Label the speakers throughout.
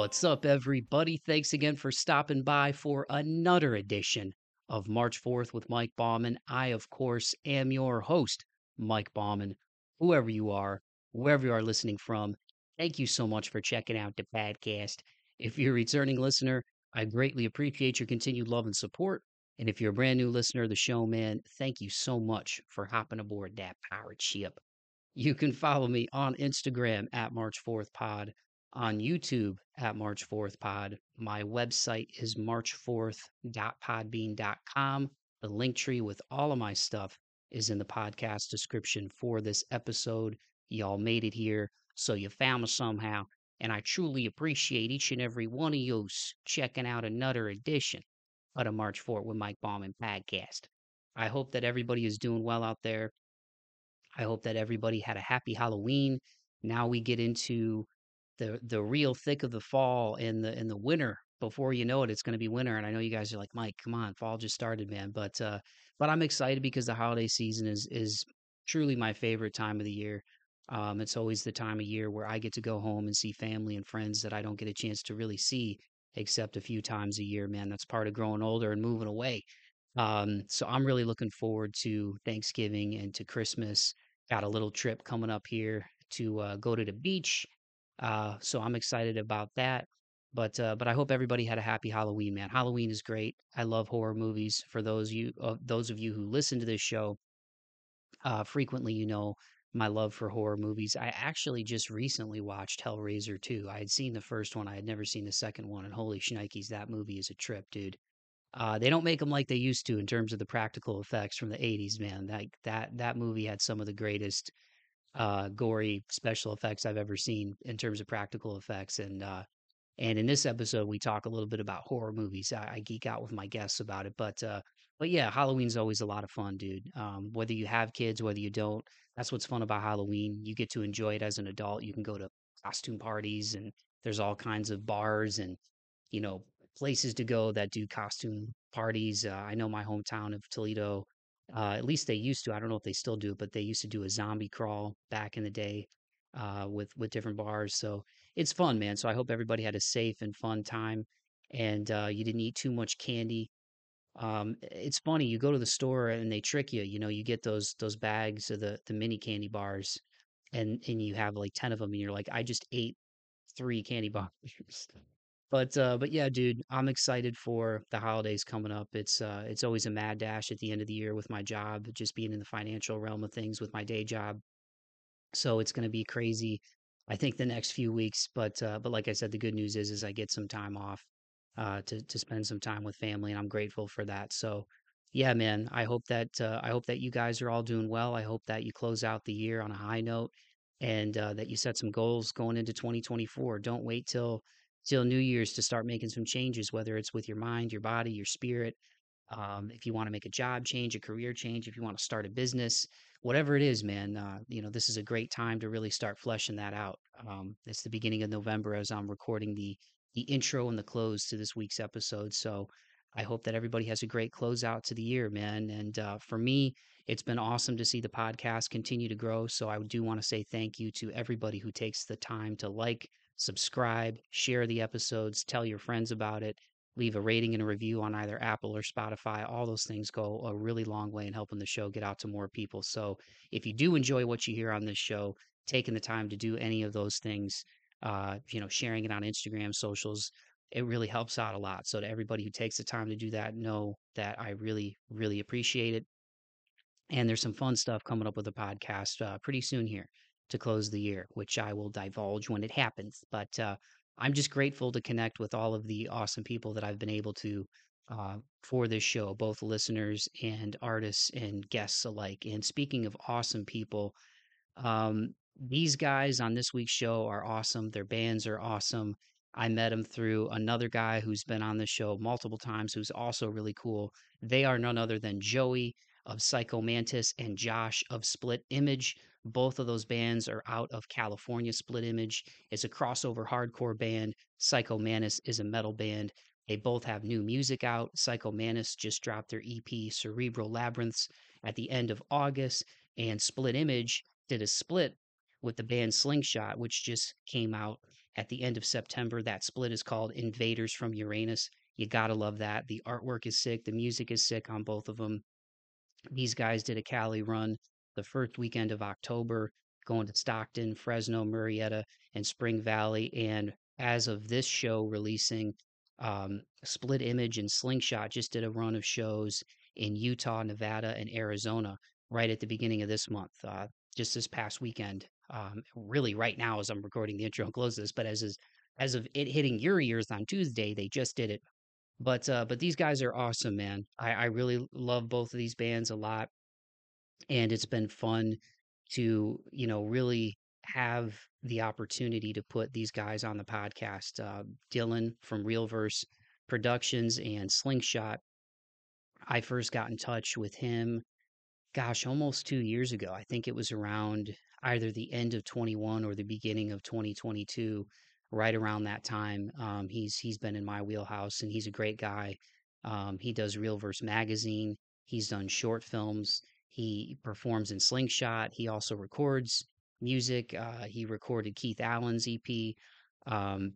Speaker 1: What's up, everybody? Thanks again for stopping by for another edition of March Forth with Mike Bauman. I, of course, am your host, Mike Bauman. Whoever you are, wherever you are listening from, thank you so much for checking out the podcast. If you're a returning listener, I greatly appreciate your continued love and support. And if you're a brand new listener of the show, man, thank you so much for hopping aboard that pirate ship. You can follow me on Instagram at March Forth Pod, on YouTube at March Forth Pod. My website is march4th.podbean.com. The link tree with all of my stuff is in the podcast description for this episode. Y'all made it here, so you found me somehow. And I truly appreciate each and every one of you checking out another edition of the March Forth with Mike Bauman podcast. I hope that everybody is doing well out there. I hope that everybody had a happy Halloween. Now we get into the the real thick of the fall and the in the winter. Before you know it, it's going to be winter. And I know you guys are like, Mike, come on, fall just started, man. But uh, but I'm excited because the holiday season is is truly my favorite time of the year. Um, it's always the time of year where I get to go home and see family and friends that I don't get a chance to really see except a few times a year, man. That's part of growing older and moving away. Um, so I'm really looking forward to Thanksgiving and to Christmas. Got a little trip coming up here to uh, go to the beach. Uh, so I'm excited about that. But uh, but I hope everybody had a happy Halloween, man. Halloween is great. I love horror movies. For those you uh, those of you who listen to this show, uh, frequently you know my love for horror movies. I actually just recently watched Hellraiser 2. I had seen the first one, I had never seen the second one, and holy shnikes, that movie is a trip, dude. Uh, they don't make them like they used to in terms of the practical effects from the 80s, man. Like that that movie had some of the greatest uh, gory special effects I've ever seen in terms of practical effects. And uh, and in this episode, we talk a little bit about horror movies. I, I geek out with my guests about it, but uh, but yeah, Halloween's always a lot of fun, dude. Um, whether you have kids, whether you don't, that's what's fun about Halloween. You get to enjoy it as an adult. You can go to costume parties, and there's all kinds of bars and you know places to go that do costume parties. Uh, I know my hometown of Toledo, uh, at least they used to. I don't know if they still do, but they used to do a zombie crawl back in the day uh, with with different bars. So it's fun, man. So I hope everybody had a safe and fun time, and uh, you didn't eat too much candy. Um, it's funny. You go to the store and they trick you. You know, you get those those bags of the the mini candy bars, and and you have like ten of them, and you're like, I just ate three candy bars. But uh, but yeah, dude, I'm excited for the holidays coming up. It's uh, it's always a mad dash at the end of the year with my job, just being in the financial realm of things with my day job. So it's going to be crazy. I think the next few weeks, but uh, but like I said, the good news is is I get some time off uh, to to spend some time with family, and I'm grateful for that. So yeah, man, I hope that uh, I hope that you guys are all doing well. I hope that you close out the year on a high note, and uh, that you set some goals going into 2024. Don't wait till till New Year's to start making some changes, whether it's with your mind, your body, your spirit. Um, if you want to make a job change, a career change, if you want to start a business, whatever it is, man, uh, you know, this is a great time to really start fleshing that out. Um, it's the beginning of November as I'm recording the the intro and the close to this week's episode. So I hope that everybody has a great closeout to the year, man. And uh, for me, it's been awesome to see the podcast continue to grow. So I do want to say thank you to everybody who takes the time to like, subscribe, share the episodes, tell your friends about it, leave a rating and a review on either Apple or Spotify. All those things go a really long way in helping the show get out to more people. So if you do enjoy what you hear on this show, taking the time to do any of those things, uh, you know, sharing it on Instagram, socials, it really helps out a lot. So to everybody who takes the time to do that, know that I really, really appreciate it. And there's some fun stuff coming up with the podcast uh, pretty soon here to close the year, which I will divulge when it happens. But uh, I'm just grateful to connect with all of the awesome people that I've been able to uh, for this show, both listeners and artists and guests alike. And speaking of awesome people, um, these guys on this week's show are awesome. Their bands are awesome. I met them through another guy who's been on the show multiple times, who's also really cool. They are none other than Joey of Psycho Mantis and Josh of Split Image. Both of those bands are out of California. Split Image is a crossover hardcore band. Psycho Mantis is a metal band. They both have new music out. Psycho Mantis just dropped their EP Cerebral Labyrinths at the end of August, and Split Image did a split with the band Slingshot, which just came out at the end of September. That split is called Invaders from Uranus. You gotta love that. The artwork is sick. The music is sick on both of them. These guys did a Cali run the first weekend of October, going to Stockton, Fresno, Murrieta, and Spring Valley. And as of this show releasing, um, Split Image and Slingshot just did a run of shows in Utah, Nevada, and Arizona right at the beginning of this month, uh, just this past weekend. Um, really, right now as I'm recording the intro and close this, but as is, as of it hitting your ears on Tuesday, they just did it. But uh, but these guys are awesome, man. I, I really love both of these bands a lot, and it's been fun to you know really have the opportunity to put these guys on the podcast. Uh, Dylan from Reelverse Productions and Slingshot. I first got in touch with him, gosh, almost two years ago. I think it was around either the end of 21 or the beginning of 2022 right around that time. Um, he's he's been in my wheelhouse, and he's a great guy. Um, he does Reelverse magazine. He's done short films. He performs in Slingshot. He also records music. Uh, he recorded Keith Allen's EP. Um,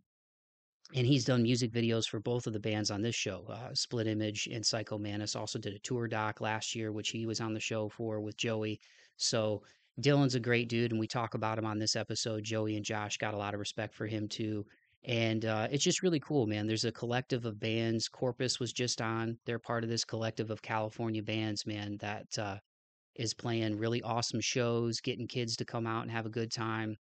Speaker 1: and he's done music videos for both of the bands on this show. Uh, Split Image and Psycho Mantis also did a tour doc last year, which he was on the show for with Joey. So Dylan's a great dude, and we talk about him on this episode. Joey and Josh got a lot of respect for him too. And uh, it's just really cool, man. There's a collective of bands. Corpus was just on. They're part of this collective of California bands, man, that uh, is playing really awesome shows, getting kids to come out and have a good time,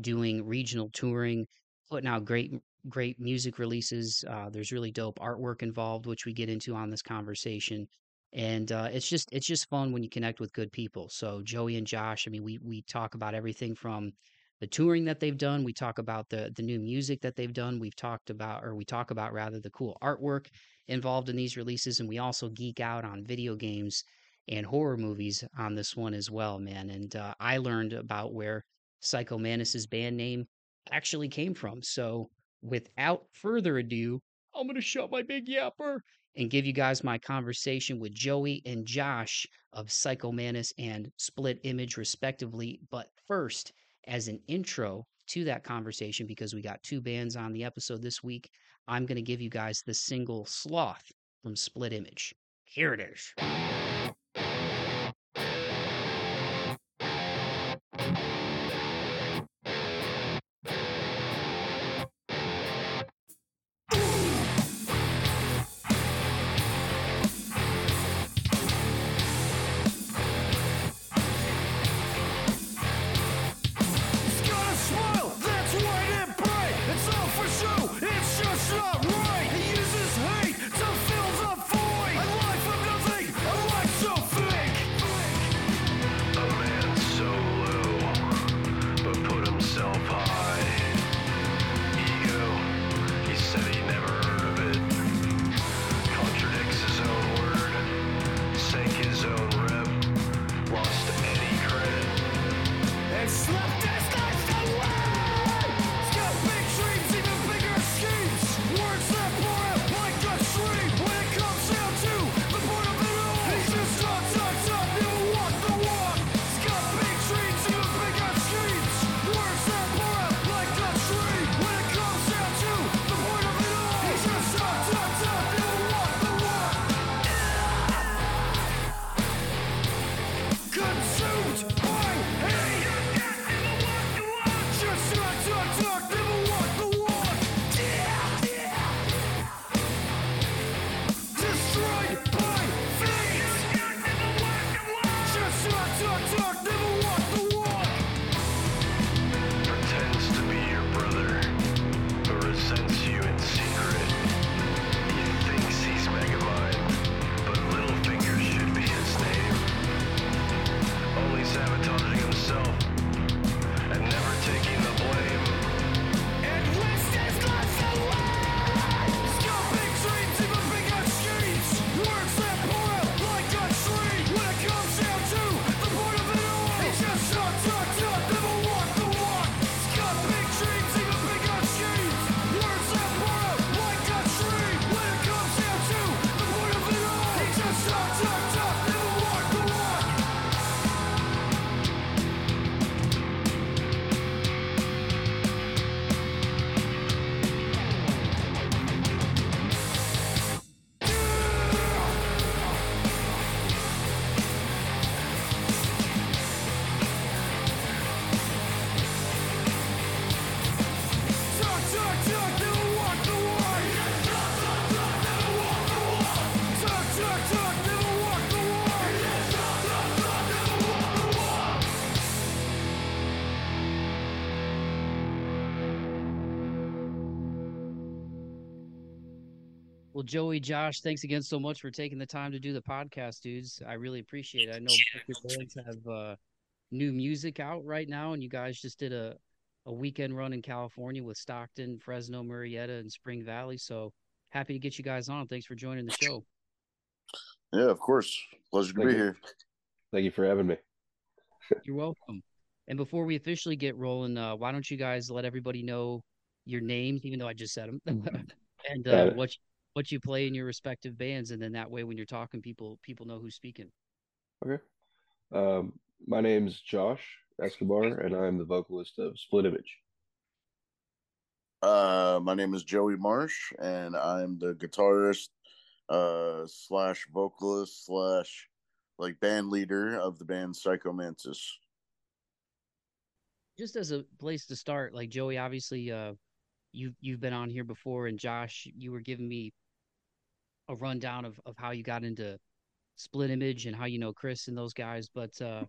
Speaker 1: doing regional touring, putting out great great music releases. Uh, there's really dope artwork involved, which we get into on this conversation and uh, it's just it's just fun when you connect with good people. So Joey and Josh, I mean, we we talk about everything from the touring that they've done. We talk about the the new music that they've done. We've talked about, or we talk about rather, the cool artwork involved in these releases, and we also geek out on video games and horror movies on this one as well, man. And uh, I learned about where Psycho Mantis's band name actually came from. So without further ado, I'm gonna shut my big yapper and give you guys my conversation with Joey and Josh of Psycho Mantis and Split Image, respectively. But first, as an intro to that conversation, because we got two bands on the episode this week, I'm going to give you guys the single Sloth from Split Image. Here it is. Well, Joey, Josh, thanks again so much for taking the time to do the podcast, dudes. I really appreciate it. I know your bands have uh, new music out right now, and you guys just did a, a weekend run in California with Stockton, Fresno, Murrieta, and Spring Valley. So happy to get you guys on. Thanks for joining the show.
Speaker 2: Yeah, of course. Pleasure to Thank be you. here.
Speaker 3: Thank you for having me.
Speaker 1: You're welcome. And before we officially get rolling, uh, why don't you guys let everybody know your names, even though I just said them, and uh, what what you play in your respective bands, and then that way when you're talking, people people know who's speaking.
Speaker 3: Okay. Um, my name's Josh Escobar, and I'm the vocalist of Split Image.
Speaker 2: Uh, my name is Joey Marsh, and I'm the guitarist uh, slash vocalist slash like band leader of the band Psycho Mantis.
Speaker 1: Just as a place to start, like Joey, obviously, uh, you've you've been on here before, and Josh, you were giving me a rundown of, of how you got into split image and how you know Chris and those guys. But uh,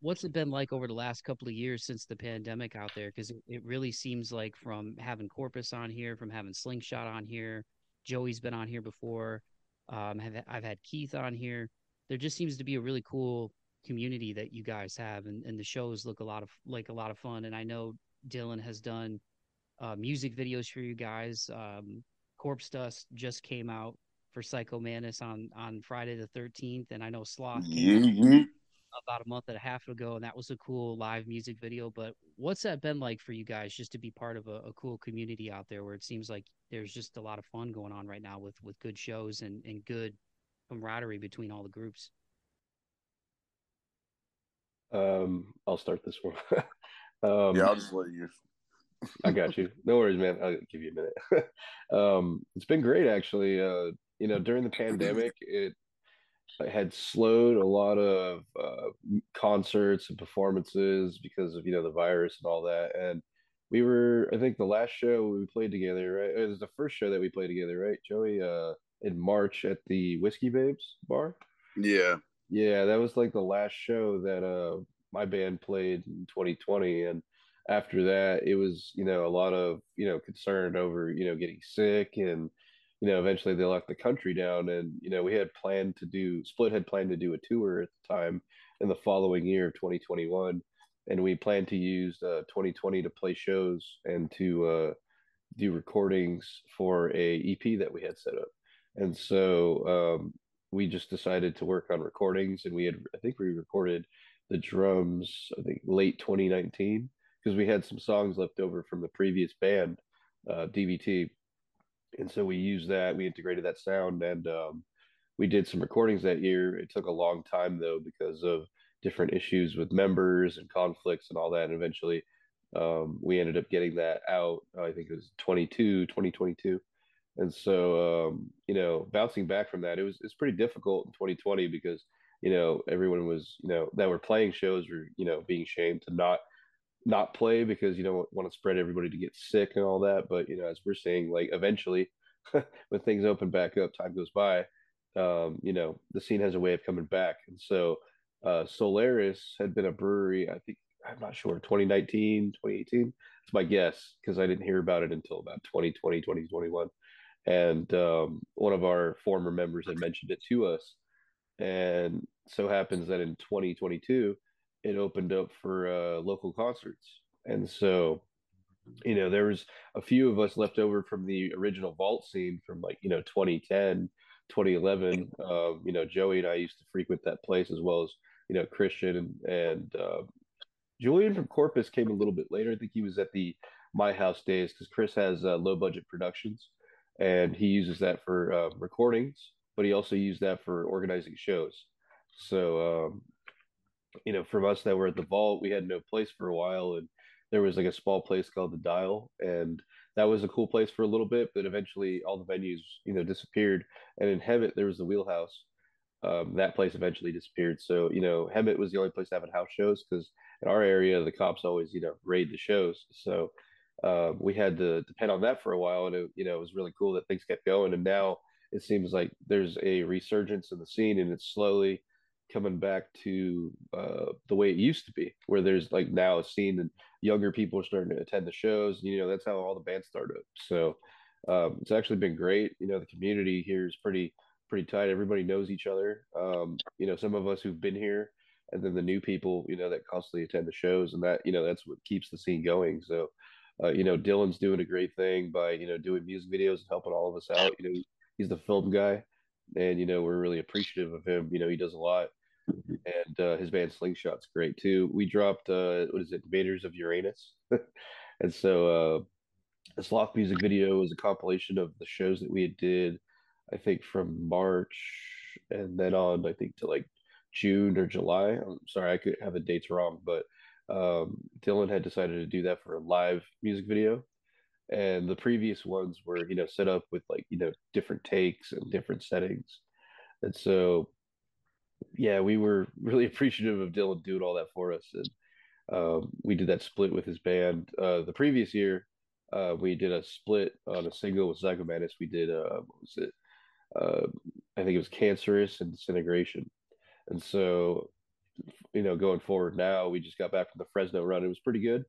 Speaker 1: what's it been like over the last couple of years since the pandemic out there? Because it, it really seems like from having Corpus on here, from having Slingshot on here, Joey's been on here before. Um, have, I've had Keith on here. There just seems to be a really cool community that you guys have, and, and the shows look a lot of like a lot of fun. And I know Dylan has done uh, music videos for you guys. Um, Corpse Dust just came out for Psycho Mantis on on Friday the 13th, and I know Sloth mm-hmm. about a month and a half ago, and that was a cool live music video. But what's that been like for you guys, just to be part of a, a cool community out there, where it seems like there's just a lot of fun going on right now with with good shows and and good camaraderie between all the groups.
Speaker 3: Um, I'll start this one.
Speaker 2: um, yeah, I'll just let you
Speaker 3: I got you. No worries, man. I'll give you a minute. um, it's been great, actually. Uh, you know, during the pandemic, it had slowed a lot of uh, concerts and performances because of you know the virus and all that. And we were, I think, the last show we played together, right? It was the first show that we played together, right, Joey? Uh, in March at the Whiskey Babes bar.
Speaker 2: Yeah.
Speaker 3: Yeah, that was like the last show that uh my band played in 2020, and after that, it was, you know, a lot of, you know, concern over, you know, getting sick and, you know, eventually they left the country down. And, you know, we had planned to do, Split had planned to do a tour at the time in the following year of 2021. And we planned to use uh, 2020 to play shows and to uh, do recordings for a EP that we had set up. And so um, we just decided to work on recordings. And we had, I think we recorded the drums, I think late 2019 because we had some songs left over from the previous band, uh, DVT, and so we used that. We integrated that sound, and um, we did some recordings that year. It took a long time though because of different issues with members and conflicts and all that. And eventually, um, we ended up getting that out. I think it was 22, 2022. And so, um, you know, bouncing back from that, it was it's pretty difficult in 2020 because you know everyone was you know that were playing shows were you know being shamed to not not play because you don't want to spread everybody to get sick and all that. But you know, as we're saying, like eventually, when things open back up, time goes by. Um, you know, the scene has a way of coming back, and so uh, Solaris had been a brewery. I think I'm not sure 2019, 2018. It's my guess because I didn't hear about it until about 2020, 2021. And um, one of our former members had mentioned it to us. And so happens that in 2022, it opened up for uh, local concerts. And so, you know, there was a few of us left over from the original vault scene from like, you know, 2010, 2011. Um, you know, Joey and I used to frequent that place as well as, you know, Christian and, and uh, Julian from Corpus came a little bit later. I think he was at the My House days because Chris has uh, low budget productions and he uses that for uh, recordings, but he also used that for organizing shows. So um, you know, from us that were at the vault, we had no place for a while, and there was like a small place called the Dial, and that was a cool place for a little bit, but eventually all the venues, you know, disappeared. And in Hemet, there was the Wheelhouse. Um, that place eventually disappeared. So, you know, Hemet was the only place having house shows because in our area, the cops always, you know, raid the shows. So um, we had to depend on that for a while. And, it, you know, it was really cool that things kept going. And now it seems like there's a resurgence in the scene and it's slowly coming back to uh, the way it used to be, where there's like now a scene and younger people are starting to attend the shows. You know, that's how all the bands started. So Um, it's actually been great. You know, the community here is pretty pretty tight. Everybody knows each other. Um, you know, some of us who've been here, and then the new people, you know, that constantly attend the shows, and that you know that's what keeps the scene going. So, uh, you know, Dylan's doing a great thing by you know doing music videos and helping all of us out. You know, he's the film guy, and you know we're really appreciative of him. You know, he does a lot, and uh, his band Slingshot's great too. We dropped uh, what is it, Invaders of Uranus, and so uh, the Sloth music video was a compilation of the shows that we had did, I think from March and then on, I think to like June or July. I'm sorry, I could have the dates wrong, but um, Dylan had decided to do that for a live music video. And the previous ones were, you know, set up with like, you know, different takes and different settings. And so, yeah, we were really appreciative of Dylan doing all that for us. And um, we did that split with his band. Uh, the previous year, uh, we did a split on a single with Madness. We did, uh, what was it? Uh, I think it was Cancerous and Disintegration. And so, you know, going forward now, we just got back from the Fresno run. It was pretty good.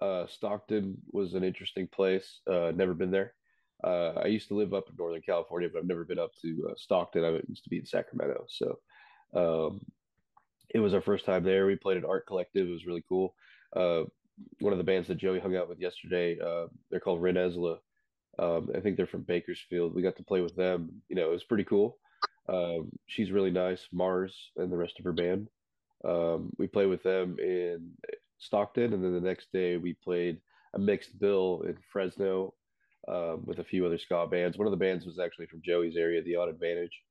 Speaker 3: Uh, Stockton was an interesting place. Uh, never been there. Uh, I used to live up in Northern California, but I've never been up to uh, Stockton. I used to be in Sacramento. So um, it was our first time there. We played at art collective. It was really cool. Uh, one of the bands that Joey hung out with yesterday, uh, they're called Renezla. Um, I think they're from Bakersfield. We got to play with them. You know, it was pretty cool. Um, she's really nice, Mars, and the rest of her band. Um, we played with them in Stockton, and then the next day we played a mixed bill in Fresno um, with a few other ska bands. One of the bands was actually from Joey's area, The Odd Advantage,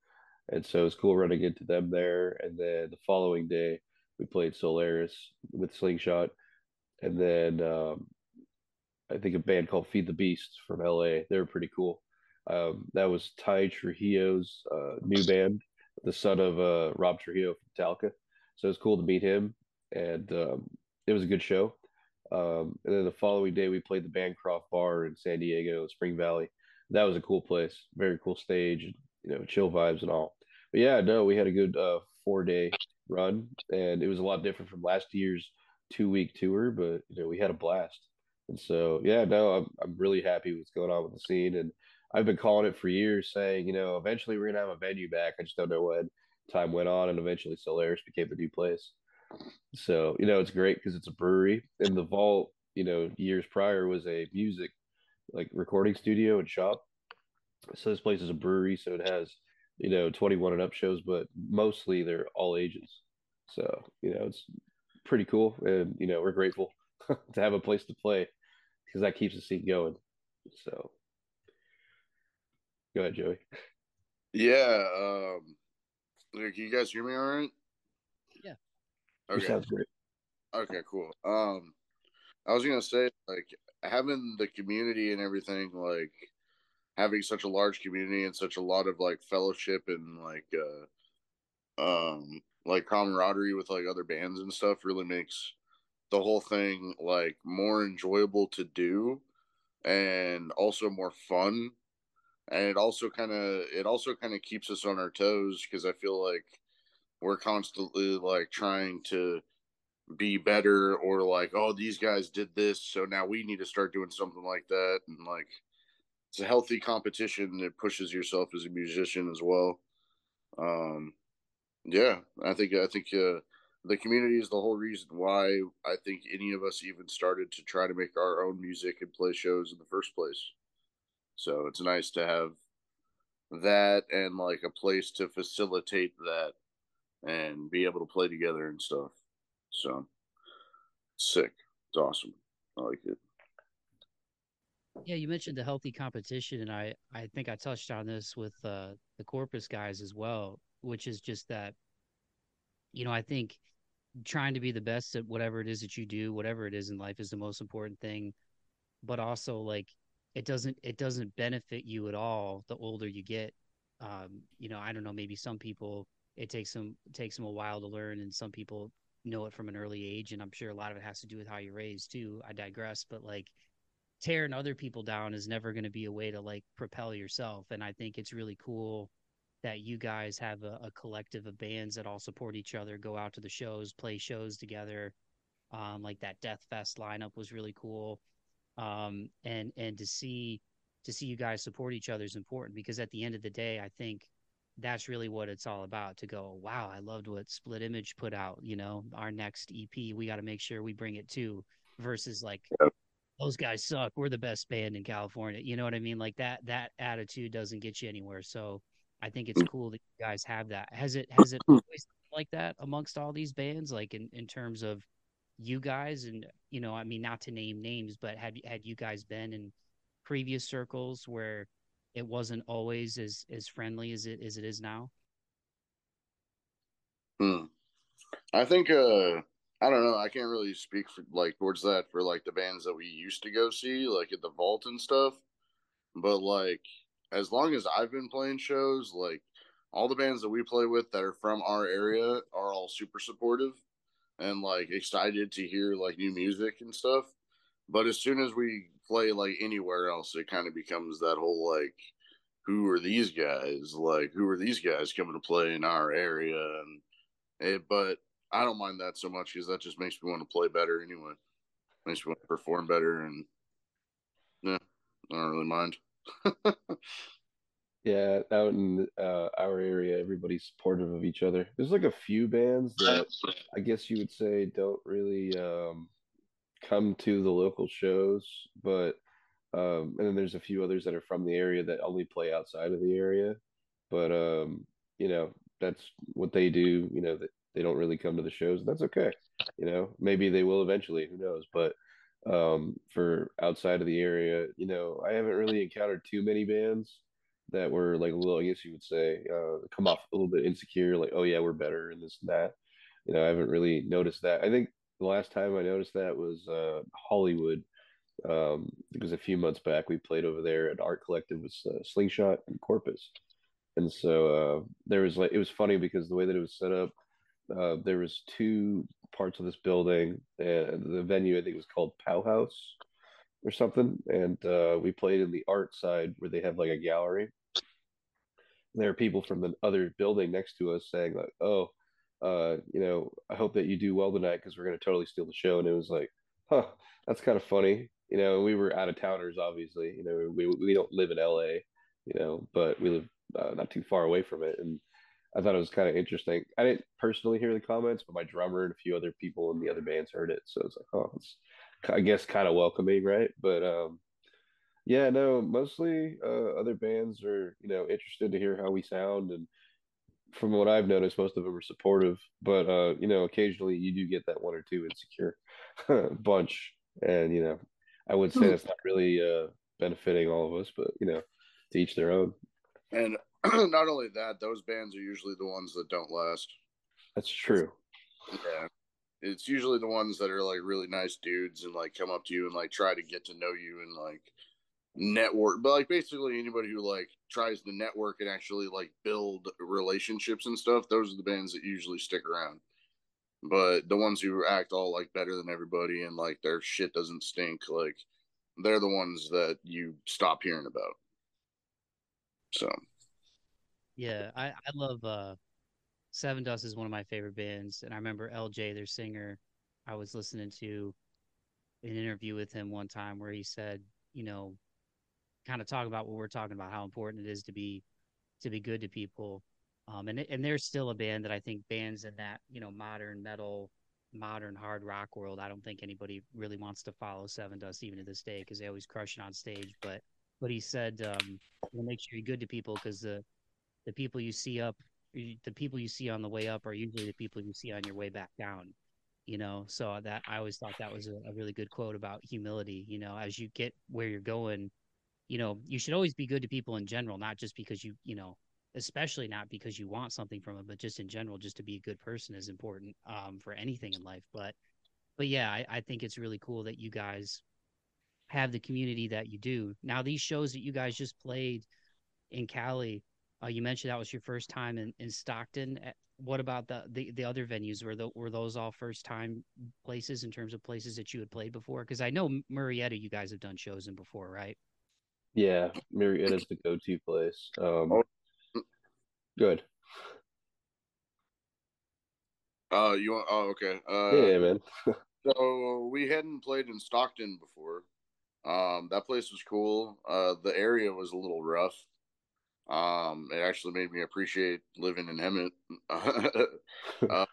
Speaker 3: and so it was cool running into them there. And then the following day we played Solaris with Slingshot, and then um, I think a band called Feed the Beast from LA. They were pretty cool. Um, that was Tye Trujillo's uh, new band, the son of uh, Rob Trujillo from Talca. So it was cool to meet him, and um, it was a good show. Um, and then the following day, we played the Bancroft Bar in San Diego, Spring Valley. That was a cool place, very cool stage, you know, chill vibes and all. But yeah, no, we had a good uh, four day run, and it was a lot different from last year's two week tour. But you know, we had a blast, and so yeah, no, I'm I'm really happy with what's going on with the scene, and I've been calling it for years, saying, you know, eventually we're gonna have a venue back. I just don't know when. Time went on, and eventually Solaris became the new place. So you know, it's great because it's a brewery, and the vault, you know, years prior was a music like recording studio and shop. So this place is a brewery, so it has you know 21 and up shows, but mostly they're all ages. So you know, it's pretty cool, and you know, we're grateful to have a place to play because that keeps the scene going. So Go ahead, Joey.
Speaker 2: Yeah. Um, can you guys hear me all right?
Speaker 1: Yeah.
Speaker 3: Okay. sounds great.
Speaker 2: Okay, cool. Um, I was gonna say like having the community and everything, like having such a large community and such a lot of like fellowship and like uh um like camaraderie with like other bands and stuff really makes the whole thing like more enjoyable to do and also more fun. And it also kind of it also kind of keeps us on our toes because I feel like we're constantly like trying to be better or like oh these guys did this so now we need to start doing something like that. And like it's a healthy competition that pushes yourself as a musician as well um yeah i think i think uh, the community is the whole reason why i think any of us even started to try to make our own music and play shows in the first place so it's nice to have that and like a place to facilitate that and be able to play together and stuff. So sick. It's awesome. I like it.
Speaker 1: Yeah, you mentioned the healthy competition, and I I think I touched on this with uh, the Corpus guys as well, which is just that, you know, I think trying to be the best at whatever it is that you do, whatever it is in life, is the most important thing. But also, like, it doesn't it doesn't benefit you at all the older you get. Um, you know, I don't know, maybe some people it takes them takes them a while to learn, and some people know it from an early age, and I'm sure a lot of it has to do with how you're raised too. I digress, but like tearing other people down is never going to be a way to like propel yourself, and I think it's really cool that you guys have a, a collective of bands that all support each other, go out to the shows, play shows together. Um, like that Death Fest lineup was really cool um, and and to see to see you guys support each other is important because at the end of the day, I think that's really what it's all about to go, wow, I loved what Split Image put out. You know, our next EP, we got to make sure we bring it too, versus like, yep. Those guys suck. We're the best band in California. You know what I mean? Like that, that attitude doesn't get you anywhere. So I think it's mm. cool that you guys have that. Has it, has it always like that amongst all these bands? Like in, in terms of you guys and, you know, I mean, not to name names, but have, had you guys been in previous circles where, it wasn't always as as friendly as it as it is now?
Speaker 2: Hmm. I think uh I don't know. I can't really speak for like towards that for like the bands that we used to go see, like at the vault and stuff. But like as long as I've been playing shows, like all the bands that we play with that are from our area are all super supportive and like excited to hear like new music and stuff. But as soon as we play like anywhere else, it kind of becomes that whole like, who are these guys? Like, who are these guys coming to play in our area? And it, but I don't mind that so much because that just makes me want to play better anyway. Makes me want to perform better, and yeah, I don't really mind.
Speaker 3: yeah, out in uh, our area, everybody's supportive of each other. There's like a few bands that I guess you would say don't really um, come to the local shows, but um, and then there's a few others that are from the area that only play outside of the area. But um, you know, that's what they do. You know, that they don't really come to the shows, and that's okay. You know, maybe they will eventually. Who knows? But um, for outside of the area, you know, I haven't really encountered too many bands that were like a little, I guess you would say, uh, come off a little bit insecure, like, oh yeah, we're better and this and that. You know, I haven't really noticed that. I think the last time I noticed that was uh, Hollywood. Um, a few months back. We played over there at Art Collective with uh, Slingshot and Corpus, and so uh, there was like it was funny because the way that it was set up, uh, there was two parts of this building, and the venue I think was called Powhouse or something, and uh, we played in the art side where they have like a gallery. And there are people from the other building next to us saying like, "Oh, uh, you know, I hope that you do well tonight because we're going to totally steal the show. And it was like, huh, that's kind of funny. You know, we were out of towners, obviously. You know, we, we don't live in LA, you know, but we live uh, not too far away from it. And I thought it was kind of interesting. I didn't personally hear the comments, but my drummer and a few other people in the other bands heard it. So it's like, oh, it's, I guess, kind of welcoming, right? But um, yeah, no, mostly uh, other bands are, you know, interested to hear how we sound and from what I've noticed, most of them are supportive, but uh, you know, occasionally you do get that one or two insecure bunch, and you know, I would say hmm. that's not really uh, benefiting all of us, but you know, to each their own.
Speaker 2: And not only that, those bands are usually the ones that don't last.
Speaker 3: That's true.
Speaker 2: Yeah, it's usually the ones that are like really nice dudes and like come up to you and like try to get to know you and like network but like basically anybody who like tries to network and actually like build relationships and stuff those are the bands that usually stick around but the ones who act all like better than everybody and like their shit doesn't stink like they're the ones that you stop hearing about so
Speaker 1: yeah i i love uh Sevendust is one of my favorite bands and i remember lj their singer i was listening to an interview with him one time where he said you know kind of talk about what we're talking about, how important it is to be to be good to people. Um, and and there's still a band that I think bands in that you know modern metal, modern hard rock world. I don't think anybody really wants to follow Sevendust even to this day because they always crush it on stage. But but he said, um, "We'll make sure you're good to people because the the people you see up, the people you see on the way up are usually the people you see on your way back down." You know, so that I always thought that was a, a really good quote about humility. You know, as you get where you're going, you know, you should always be good to people in general, not just because you, you know, especially not because you want something from them, but just in general, just to be a good person is important um, for anything in life. But, but yeah, I, I think it's really cool that you guys have the community that you do. Now, these shows that you guys just played in Cali, uh, you mentioned that was your first time in, in Stockton. What about the, the, the other venues? Were the, were those all first time places in terms of places that you had played before? Because I know Murrieta, you guys have done shows in before, right?
Speaker 3: Yeah, Murrieta's the go-to place. Um, oh. good.
Speaker 2: Uh, you want? Oh, okay. Uh,
Speaker 3: yeah, man.
Speaker 2: so we hadn't played in Stockton before, Um, that place was cool. Uh, the area was a little rough. Um, it actually made me appreciate living in Hemet. uh,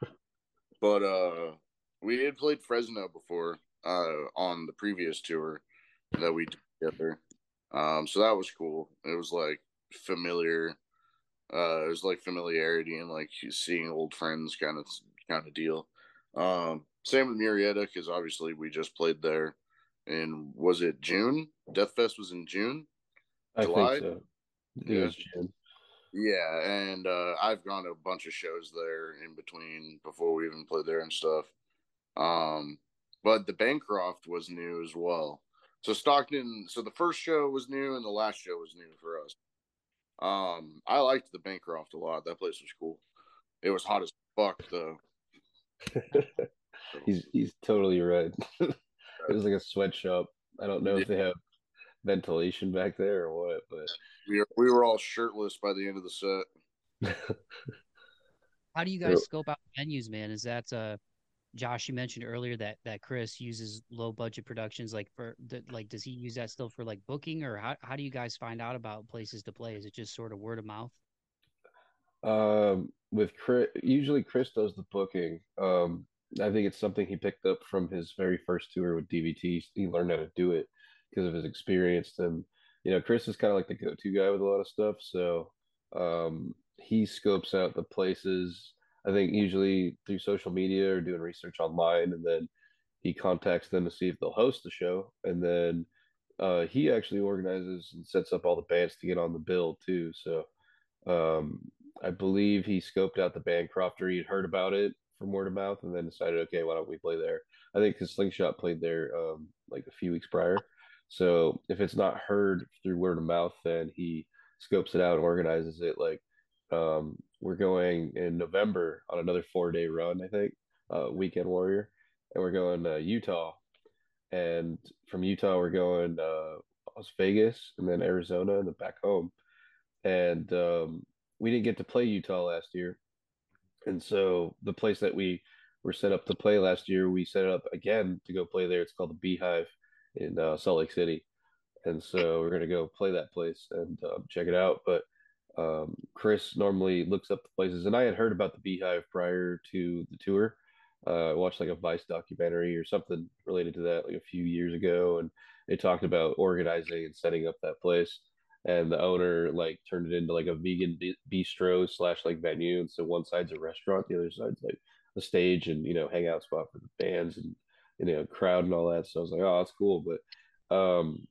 Speaker 2: but uh, we had played Fresno before uh, on the previous tour that we did together. Um, so that was cool. It was like familiar. Uh, it was like familiarity and like seeing old friends kind of kind of deal. Um, same with Murrieta because obviously we just played there. And was it June? Death Fest was in June.
Speaker 3: I July? think so. It yeah. was.
Speaker 2: Yeah, and uh, I've gone to a bunch of shows there in between before we even played there and stuff. Um, but the Bancroft was new as well. So Stockton, so the first show was new and the last show was new for us. Um, I liked the Bancroft a lot. That place was cool. It was hot as fuck though.
Speaker 3: he's he's totally right. it was like a sweatshop. I don't know yeah. if they have ventilation back there or what, but
Speaker 2: we were, we were all shirtless by the end of the set.
Speaker 1: How do you guys scope out venues, man? Is that uh Josh, you mentioned earlier that that Chris uses low budget productions. Like for the, like, does he use that still for like booking, or how how do you guys find out about places to play? Is it just sort of word of mouth?
Speaker 3: Um, with Chris, usually Chris does the booking. Um, I think it's something he picked up from his very first tour with DVT. He learned how to do it because of his experience. And you know, Chris is kind of like the go-to guy with a lot of stuff. So um, he scopes out the places I think usually through social media or doing research online, and then he contacts them to see if they'll host the show, and then uh, he actually organizes and sets up all the bands to get on the bill too. So um, I believe he scoped out the band or he'd heard about it from word of mouth, and then decided, okay, why don't we play there? I think because Slingshot played there um, like a few weeks prior. So if it's not heard through word of mouth, then he scopes it out and organizes it. Like um, we're going in November on another four day run, I think, uh, Weekend Warrior, and we're going to Utah, and from Utah we're going uh, Las Vegas and then Arizona and then back home, and um, we didn't get to play Utah last year, and so the place that we were set up to play last year, we set it up again to go play there. It's called the Beehive in uh, Salt Lake City, and so we're gonna go play that place and um, check it out, but um, Chris normally looks up the places, and I had heard about the Beehive prior to the tour. Uh, I watched like a Vice documentary or something related to that like a few years ago, and they talked about organizing and setting up that place. And the owner like turned it into like a vegan bistro slash like venue, and so one side's a restaurant, the other side's like a stage and you know hangout spot for the bands and you know crowd and all that. So I was like, oh, that's cool, but um,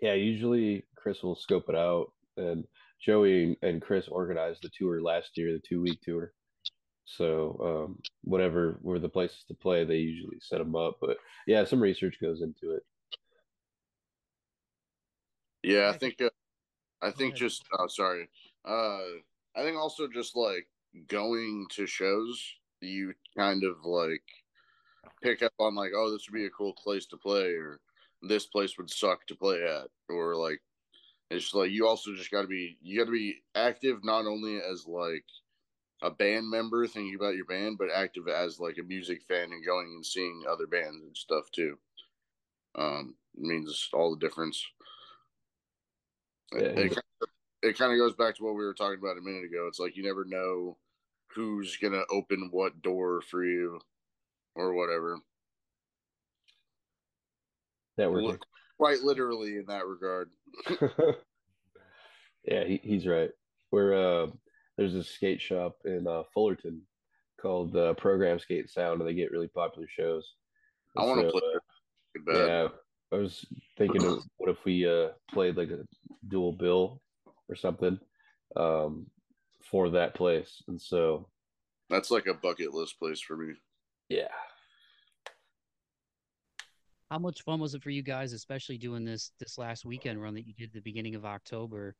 Speaker 3: yeah, usually Chris will scope it out and Joey and Chris organized the tour last year, the two week tour. So um, whatever were the places to play, they usually set them up. But yeah, some research goes into it.
Speaker 2: Yeah, I think uh, I think just oh, sorry. Uh, I think also just like going to shows, you kind of like pick up on like, oh, this would be a cool place to play, or this place would suck to play at, or like it's like you also just got to be you got to be active not only as like a band member thinking about your band, but active as like a music fan and going and seeing other bands and stuff too. Um, it means all the difference. Yeah, it, it, it kind of goes back to what we were talking about a minute ago. It's like you never know who's gonna open what door for you or whatever.
Speaker 3: That we're
Speaker 2: quite literally in that regard.
Speaker 3: yeah, he, he's right. We're uh, there's a skate shop in uh, Fullerton called uh, Program Skate Sound, and they get really popular shows.
Speaker 2: I want to so,
Speaker 3: play. Uh, yeah, I was thinking, of what if we uh played like a dual bill or something um for that place, and so
Speaker 2: that's like a bucket list place for me.
Speaker 3: Yeah,
Speaker 1: how much fun was it for you guys, especially doing this this last weekend run that you did at the beginning of October,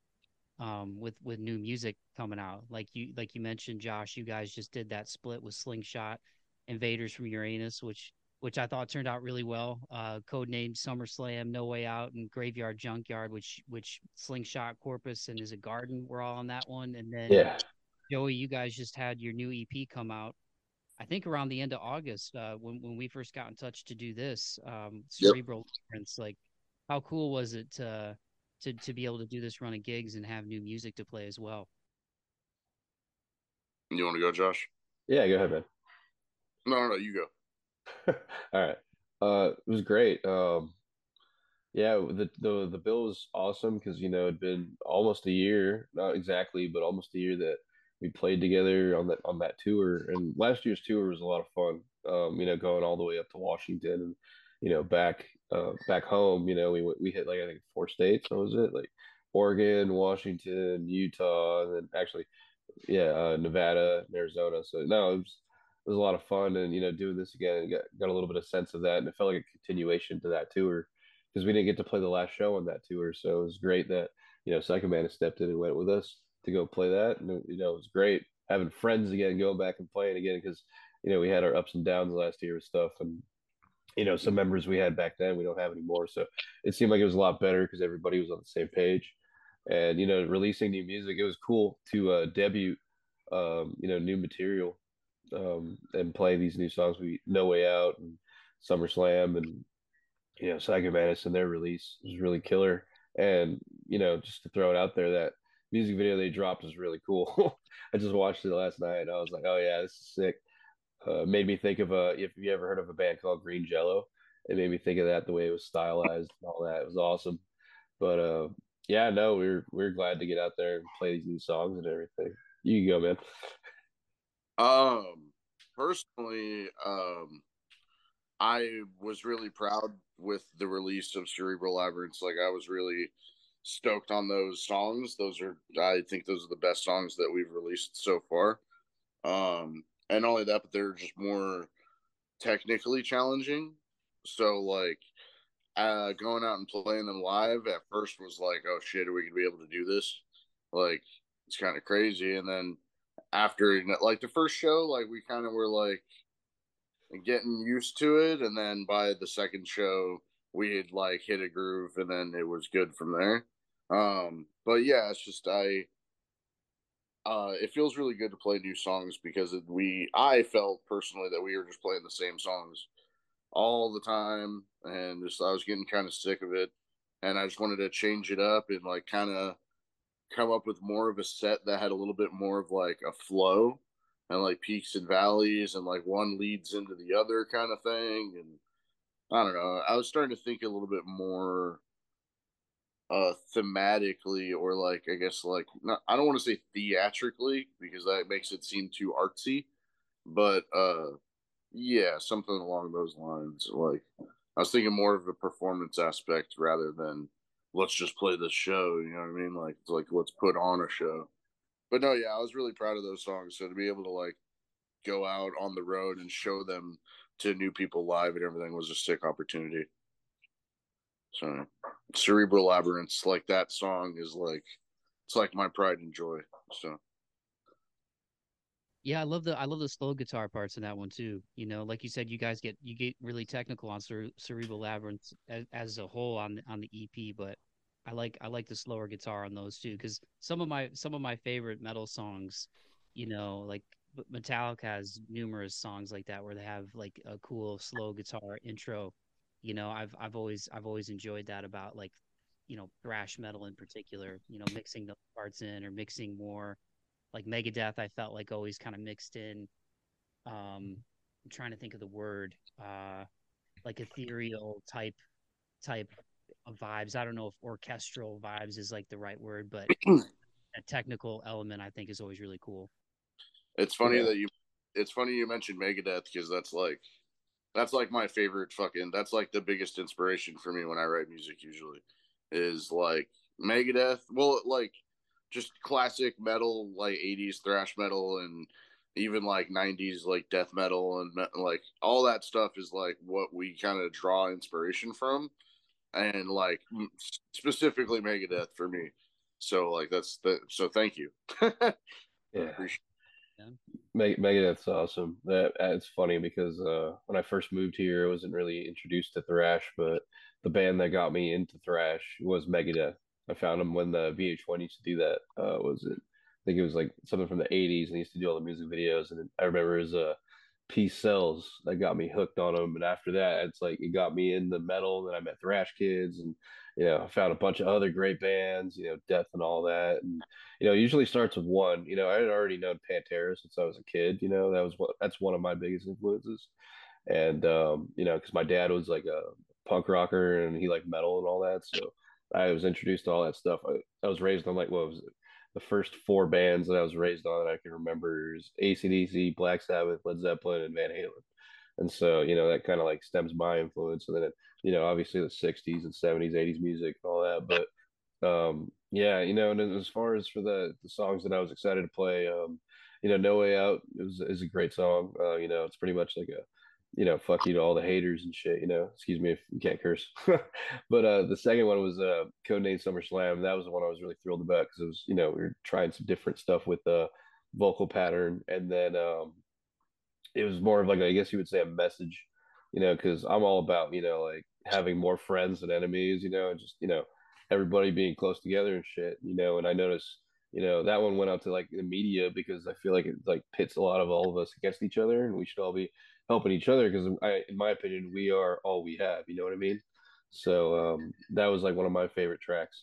Speaker 1: um, with with new music coming out? Like you like you mentioned, Josh, you guys just did that split with Slingshot, Invaders from Uranus, which which I thought turned out really well. Uh, codenamed SummerSlam, No Way Out, and Graveyard Junkyard, which which Slingshot Corpus and Is a Garden were all on that one. And then
Speaker 3: yeah.
Speaker 1: Joey, you guys just had your new EP come out. I think around the end of August, uh, when when we first got in touch to do this, um, cerebral yep. like how cool was it to to to be able to do this run of gigs and have new music to play as well?
Speaker 2: You want to go, Josh?
Speaker 3: Yeah, go ahead, man.
Speaker 2: No, no, no, you
Speaker 3: go. All right. Uh, it was great. Um, yeah, the the the bill was awesome because you know it'd been almost a year, not exactly, but almost a year that we played together on that on that tour. And last year's tour was a lot of fun. Um, you know, going all the way up to Washington and you know back uh, back home. You know, we we hit like I think four states. What was it? Like Oregon, Washington, Utah, and then actually, yeah, uh, Nevada, and Arizona. So no, it was it was a lot of fun, and you know, doing this again, got got a little bit of sense of that, and it felt like a continuation to that tour because we didn't get to play the last show on that tour. So it was great that you know Psycho Mantis stepped in and went with us to go play that, and you know it was great having friends again, going back and playing again because you know we had our ups and downs last year with stuff, and you know some members we had back then we don't have anymore. So it seemed like it was a lot better because everybody was on the same page, and you know releasing new music, it was cool to uh, debut, um, you know, new material. Um, and play these new songs we No Way Out and SummerSlam and you know, Psycho Mantis and their release was really killer. And, you know, just to throw it out there, that music video they dropped was really cool. I just watched it last night I was like, oh, yeah, this is sick. Uh, made me think of a, if you ever heard of a band called Green Jello, it made me think of that, the way it was stylized and all that. It was awesome. But, uh, yeah, no, we are we are glad to get out there and play these new songs and everything. You go, man.
Speaker 2: Um, personally, um, I was really proud with the release of Cerebral Labyrinths. Like I was really stoked on those songs. Those are I think those are the best songs that we've released so far. Um and not only that, but they're just more technically challenging. So like uh going out and playing them live at first was like, oh shit, are we gonna be able to do this? Like it's kind of crazy. And then after like the first show, like we kind of were like getting used to it. And then by the second show, we had like hit a groove, and then it was good from there. Um, but yeah, it's just I. Uh, it feels really good to play new songs because we I felt personally that we were just playing the same songs all the time, and just I was getting kind of sick of it, and I just wanted to change it up and like kind of come up with more of a set that had a little bit more of like a flow and like peaks and valleys and like one leads into the other kind of thing and i don't know i was starting to think a little bit more uh thematically or like i guess like not, i don't want to say theatrically because that makes it seem too artsy but uh yeah something along those lines like i was thinking more of a performance aspect rather than let's just play the show you know what i mean like it's like let's put on a show but no, yeah, I was really proud of those songs. So to be able to like go out on the road and show them to new people live and everything was a sick opportunity. So cerebral labyrinths, like that song is like it's like my pride and joy. So
Speaker 1: yeah, I love the I love the slow guitar parts in that one too. You know, like you said, you guys get you get really technical on cere- cerebral labyrinths as, as a whole on on the EP, but I like I like the slower guitar on those too because some of my some of my favorite metal songs, you know, like Metallica has numerous songs like that where they have like a cool slow guitar intro. You know, I've I've always I've always enjoyed that about like, you know, thrash metal in particular. You know, mixing the parts in or mixing more, like Megadeth. I felt like always kind of mixed in. Um, I'm trying to think of the word, uh, like ethereal type type of vibes. I don't know if orchestral vibes is like the right word, but a technical element I think is always really cool.
Speaker 2: It's funny yeah. that you it's funny you mentioned Megadeth because that's like that's like my favorite fucking that's like the biggest inspiration for me when I write music usually is like Megadeth. Well, like just classic metal, like 80s thrash metal and even like 90s like death metal and like all that stuff is like what we kind of draw inspiration from and like specifically Megadeth for me. So like that's the so thank you.
Speaker 3: yeah. Meg- Megadeth's awesome. That it's funny because uh, when I first moved here, I wasn't really introduced to thrash, but the band that got me into thrash was Megadeth. I found them when the VH1 used to do that. Uh, was it? I think it was like something from the '80s, and they used to do all the music videos. And I remember it was a Peace Sells that got me hooked on them, and after that, it's like it got me in the metal. Then I met Thrash Kids, and you know, I found a bunch of other great bands, you know, Death and all that, and you know, usually starts with one. You know, I had already known Pantera since I was a kid. You know, that was what that's one of my biggest influences, and um, you know, because my dad was like a punk rocker and he liked metal and all that, so I was introduced to all that stuff. I, I was raised on like what was it? The first four bands that I was raised on that I can remember is ACDC, Black Sabbath, Led Zeppelin, and Van Halen. And so, you know, that kind of like stems my influence. And then, it, you know, obviously the 60s and 70s, 80s music and all that. But um, yeah, you know, and as far as for the, the songs that I was excited to play, um, you know, No Way Out is, is a great song. Uh, you know, it's pretty much like a, you know, fuck you to all the haters and shit, you know, excuse me if you can't curse. but uh, the second one was uh, Codename SummerSlam. That was the one I was really thrilled about because it was, you know, we were trying some different stuff with the vocal pattern. And then um, it was more of like, I guess you would say a message, you know, because I'm all about, you know, like having more friends than enemies, you know, and just, you know, everybody being close together and shit, you know, and I noticed, you know, that one went out to like the media because I feel like it like pits a lot of all of us against each other and we should all be helping each other because in my opinion we are all we have you know what i mean? So um, that was like one of my favorite tracks.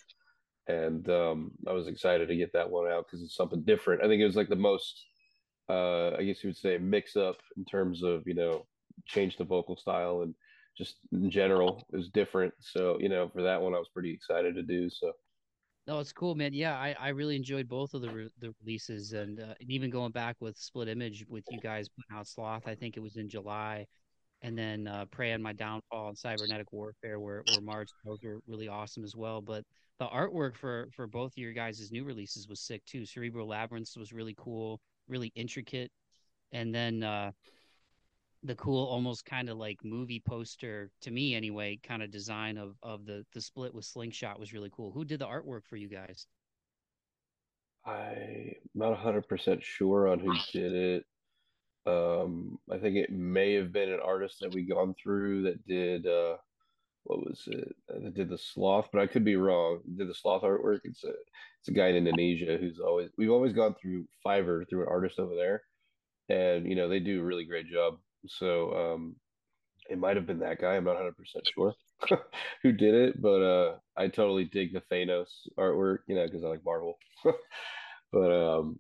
Speaker 3: And um, i was excited to get that one out because it's something different. I think it was like the most uh, i guess you would say mix up in terms of you know change the vocal style and just in general it was different. So you know for that one i was pretty excited to do so
Speaker 1: no, it's cool, man. Yeah, I, I really enjoyed both of the re- the releases, and, uh, and even going back with Split Image with you guys putting out Sloth. I think it was in July, and then uh, Prey on My Downfall and Cybernetic Warfare, were where March those were really awesome as well. But the artwork for for both of your guys' new releases was sick too. Cerebral Labyrinths was really cool, really intricate, and then uh, the cool almost kind of like movie poster to me anyway kind of design of of the the split with slingshot was really cool. Who did the artwork for you guys?
Speaker 3: I'm not 100% sure on who did it. Um i think it may have been an artist that we gone through that did uh what was it? Uh, that did the sloth but i could be wrong. Did the sloth artwork? It's a it's a guy in indonesia who's always we've always gone through fiverr through an artist over there. And you know they do a really great job so um, it might have been that guy. I'm not 100 percent sure who did it, but uh, I totally dig the Thanos artwork, you know, because I like Marvel. but um,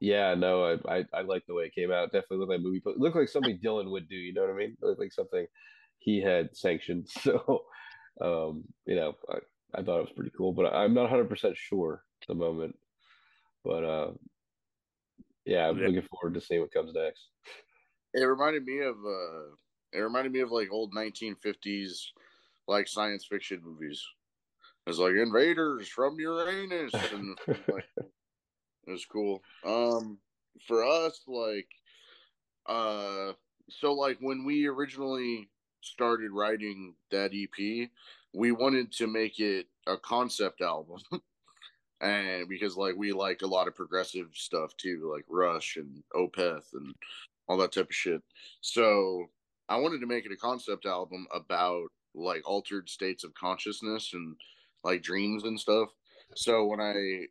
Speaker 3: yeah, no, I, I, I like the way it came out. Definitely looked like a movie. It looked like something Dylan would do. You know what I mean? It looked like something he had sanctioned. So um, you know, I, I thought it was pretty cool, but I'm not 100 percent sure at the moment. But uh, yeah, I'm yeah. looking forward to seeing what comes next.
Speaker 2: It reminded me of uh it reminded me of like old 1950s like science fiction movies. It was like invaders from Uranus and like it was cool. Um for us like uh so like when we originally started writing that EP, we wanted to make it a concept album. and because like we like a lot of progressive stuff too, like Rush and Opeth and all that type of shit. So I wanted to make it a concept album about like altered states of consciousness and like dreams and stuff. So when I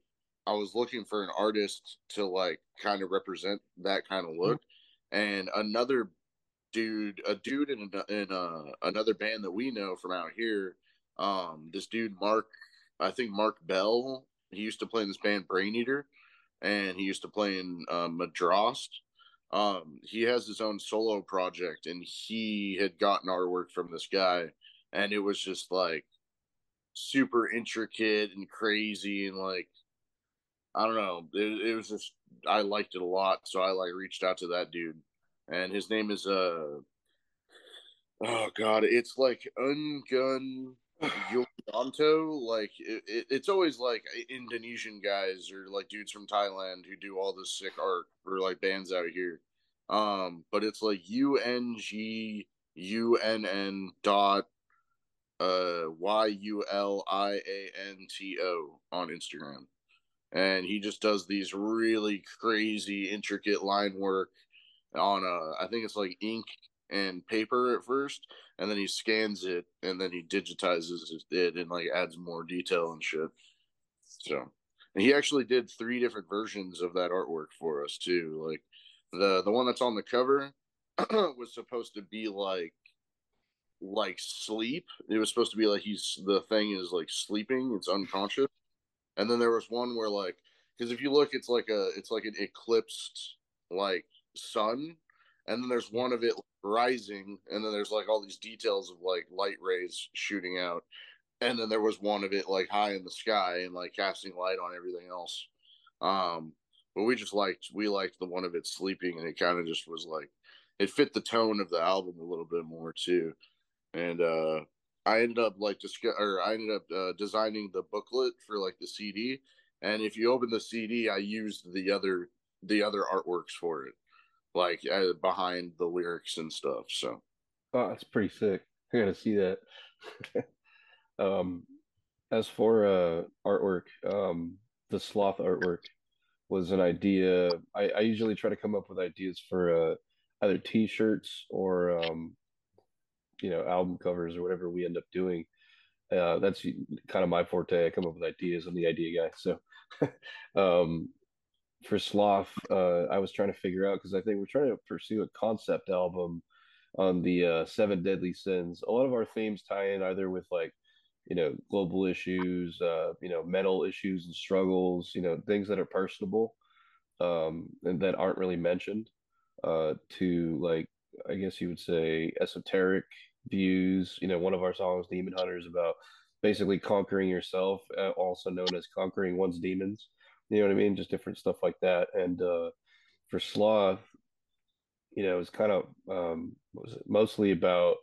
Speaker 2: I was looking for an artist to like kind of represent that kind of look, and another dude, a dude in in uh, another band that we know from out here, um, this dude Mark, I think Mark Bell. He used to play in this band Brain Eater, and he used to play in uh, Madrost um he has his own solo project and he had gotten artwork from this guy and it was just like super intricate and crazy and like i don't know it, it was just i liked it a lot so i like reached out to that dude and his name is uh oh god it's like ungun Yulianto, like it, it, it's always like Indonesian guys or like dudes from Thailand who do all this sick art or like bands out here. Um, but it's like U N G U N N dot uh Y U L I A N T O on Instagram. And he just does these really crazy intricate line work on uh I think it's like ink and paper at first and then he scans it and then he digitizes it and like adds more detail and shit. So, and he actually did three different versions of that artwork for us too. Like the the one that's on the cover was supposed to be like like sleep. It was supposed to be like he's the thing is like sleeping. It's unconscious. And then there was one where like because if you look, it's like a it's like an eclipsed like sun, and then there's one of it rising, and then there's like all these details of like light rays shooting out, and then there was one of it like high in the sky and like casting light on everything else. Um, but we just liked we liked the one of it sleeping, and it kind of just was like it fit the tone of the album a little bit more too, and uh I ended up like just or I ended up uh, designing the booklet for like the CD, and if you open the CD, I used the other the other artworks for it, like uh, behind the lyrics and stuff. So,
Speaker 3: oh, that's pretty sick. I gotta see that. um, as for uh artwork, um, the sloth artwork was an idea. I, I usually try to come up with ideas for uh either T-shirts or um, you know, album covers or whatever we end up doing. Uh, that's kind of my forte. I come up with ideas. I'm the idea guy. So, um, for Sloth, uh, I was trying to figure out because I think we're trying to pursue a concept album on the uh, Seven Deadly Sins. A lot of our themes tie in either with like, you know, global issues, uh, you know, mental issues and struggles, you know, things that are personable um, and that aren't really mentioned, uh, to like, I guess you would say esoteric views. You know, one of our songs, Demon Hunter, is about basically conquering yourself, uh, also known as conquering one's demons. You know what I mean? Just different stuff like that. And uh, for Sloth, you know, it's kind of um, was it? Mostly about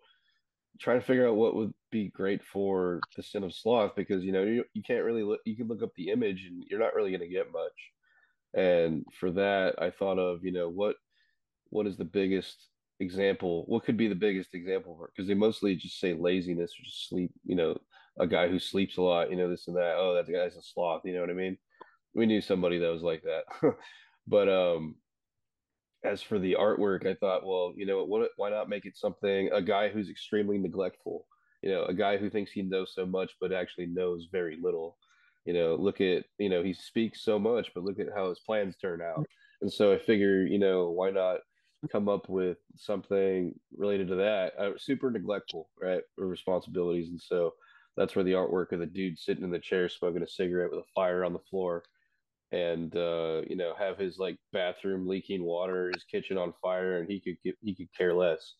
Speaker 3: trying to figure out what would be great for the sin of sloth because you know you, you can't really look you can look up the image and you're not really going to get much. And for that i thought of you know what what is the biggest example? What could be the biggest example for because they mostly just say laziness or just sleep you know a guy who sleeps a lot you know this and that. Oh that guy's a sloth. You know what i mean we knew somebody that was like that. But um as for the artwork i thought well you know what why not make it something a guy who's extremely neglectful you know a guy who thinks he knows so much but actually knows very little. You know look at you know he speaks so much but look at how his plans turn out. And so i figure you know why not come up with something related to that? Uh, super neglectful right or responsibilities. And so that's where the artwork of the dude sitting in the chair smoking a cigarette with a fire on the floor and uh, you know have his like bathroom leaking water, his kitchen on fire, and he could he could care less.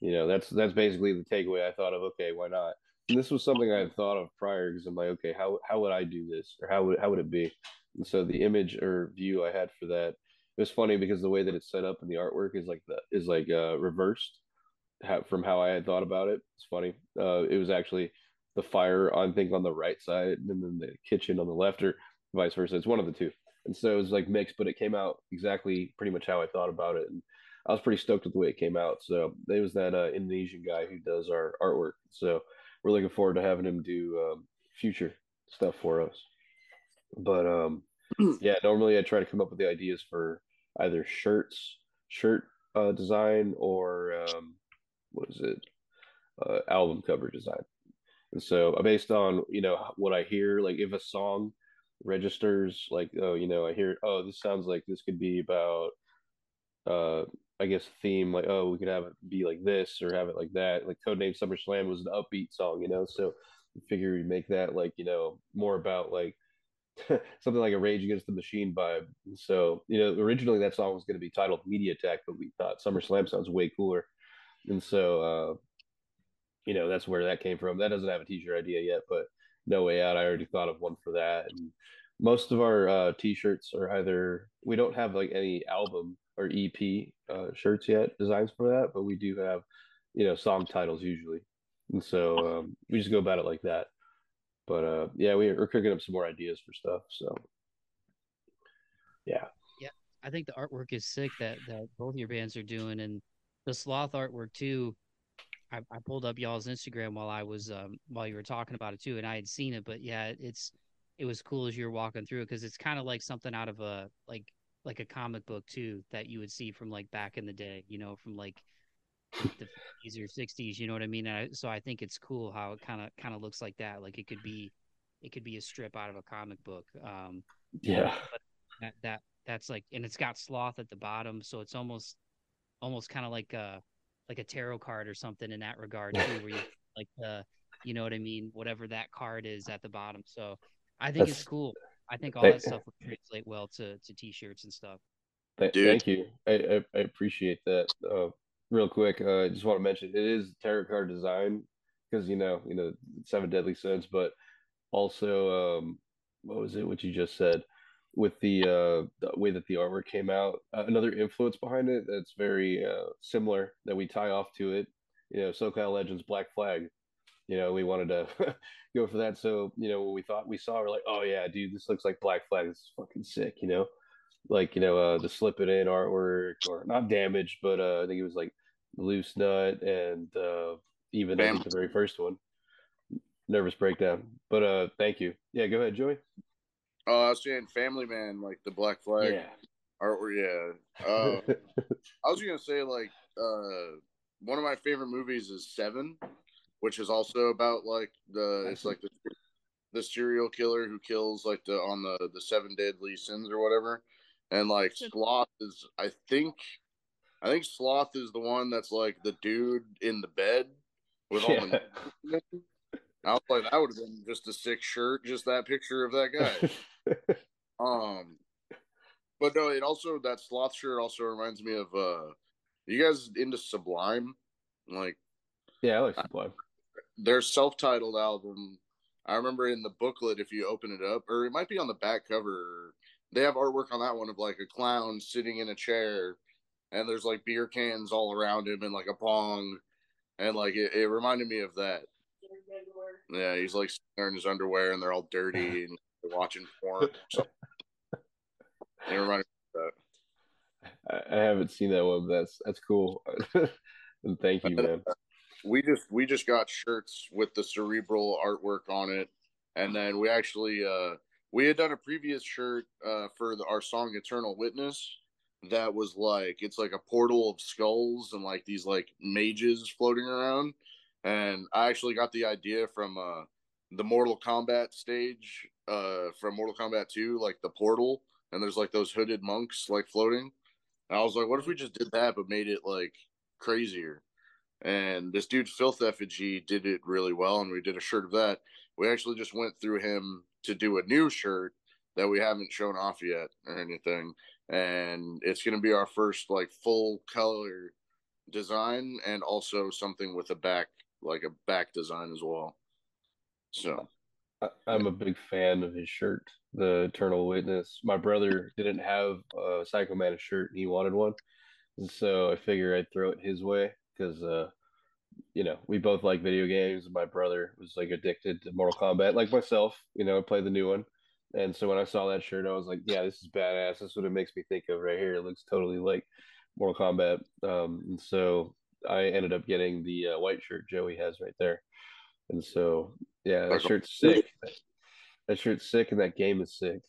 Speaker 3: You know, that's that's basically the takeaway. I thought of okay, why not? And this was something I had thought of prior because I'm like, okay, how how would I do this, or how would how would it be? And so the image or view I had for that it was funny because the way that it's set up in the artwork is like the is like uh, reversed from how I had thought about it. It's funny. Uh, it was actually the fire I think on the right side, and then the kitchen on the left, or vice versa. It's one of the two. And so it was like mixed, but it came out exactly pretty much how I thought about it. And I was pretty stoked with the way it came out. So it was that uh, Indonesian guy who does our artwork. So we're looking forward to having him do um, future stuff for us. But um, yeah, normally I try to come up with the ideas for either shirts, shirt uh, design, or um, what is it, uh, album cover design. And so uh, based on you know what I hear, like if a song registers like oh you know i hear oh this sounds like this could be about uh i guess theme like oh we could have it be like this or have it like that. Like codename summerslam was an upbeat song you know? So we figure we make that like you know more about like something like a rage against the machine vibe. So you know originally that song was going to be titled media attack but we thought summerslam sounds way cooler. And so uh you know that's where that came from. That doesn't have a t-shirt idea yet but no way out. I already thought of one for that. And most of our uh, t-shirts are either we don't have like any album or EP uh, shirts yet designs for that, but we do have you know song titles usually, and so um, we just go about it like that. But uh, yeah, we, we're cooking up some more ideas for stuff. So yeah,
Speaker 1: yeah, I think the artwork is sick that that both your bands are doing, and the sloth artwork too. I, I pulled up y'all's Instagram while I was um, while you were talking about it too, and I had seen it. But yeah, it's it was cool as you were walking through it because it's kind of like something out of a like like a comic book too that you would see from like back in the day, you know, from like the 50s or 60s. You know what I mean? I, so I think it's cool how it kind of kind of looks like that. Like it could be it could be a strip out of a comic book. Um,
Speaker 3: yeah.
Speaker 1: that that that's like, and it's got sloth at the bottom, so it's almost almost kind of like a like a tarot card or something in that regard too, where you like the you know what I mean, whatever that card is at the bottom. So I think
Speaker 3: That's-
Speaker 1: it's cool. I think all
Speaker 3: Hey.
Speaker 1: that stuff would translate well to to t-shirts and stuff.
Speaker 3: Th- Thank you. I, I, I appreciate that. Uh, real quick, uh, I just want to mention it is tarot card design because you know, you know, seven deadly sins, but also, um, what was it? What you just said with the uh, the way that the artwork came out. Uh, another influence behind it that's very uh, similar that we tie off to it. You know, SoCal Legends Black Flag. You know, we wanted to go for that. So, you know, when we thought we saw, we're like, oh yeah, dude, this looks like Black Flag. This is fucking sick. You know like you know uh the slip it in artwork or not damaged but uh i think it was like loose nut and uh even I think
Speaker 2: Bam.
Speaker 3: the very first one nervous breakdown but uh thank you yeah go ahead joey
Speaker 2: Oh, I was saying Family Man, like the Black Flag artwork. Yeah. Uh, I was gonna say like uh, one of my favorite movies is Seven, which is also about like the it's like the the serial killer who kills like the on the the seven deadly sins or whatever, and like Sloth is I think I think Sloth is the one that's like the dude in the bed with all the. I was like, that would have been just a sick shirt, just that picture of that guy. Um, but no, it also that sloth shirt also reminds me of uh, you guys into Sublime, like
Speaker 3: yeah i like sublime
Speaker 2: their self-titled album. I remember in the booklet, if you open it up, or it might be on the back cover, they have artwork on that one of like a clown sitting in a chair, and there's like beer cans all around him and like a pong, and like it, it reminded me of that. Yeah, he's like sitting there in his underwear and they're all dirty and they're watching porn. So. something. It reminded me of that.
Speaker 3: I, haven't seen that one but that's that's cool and thank you man
Speaker 2: we just we just got shirts with the cerebral artwork on it and then we actually uh we had done a previous shirt uh for the, our song eternal witness that was like it's like a portal of skulls and like these like mages floating around and i actually got the idea from uh the mortal kombat stage uh from mortal kombat 2 like the portal and there's like those hooded monks like floating. And i was like what if we just did that but made it like crazier? And this dude filth effigy did it really well and we did a shirt of that. We actually just went through him to do a new shirt that we haven't shown off yet or anything. And it's going to be our first like full color design and also something with a back like a back design as well so
Speaker 3: I, I'm a big fan of his shirt, the Eternal Witness. My brother didn't have a Psycho Mantis shirt, and he wanted one, so I figure I'd throw it his way because, uh, you know, we both like video games. My brother was like addicted to Mortal Kombat, like myself. You know, I play the new one, and so when I saw that shirt, I was like, "Yeah, this is badass. This is what it makes me think of right here. It looks totally like Mortal Kombat." Um, and so I ended up getting the uh, white shirt Joey has right there. And so, yeah, that shirt's sick. That shirt's sick, and that game is sick.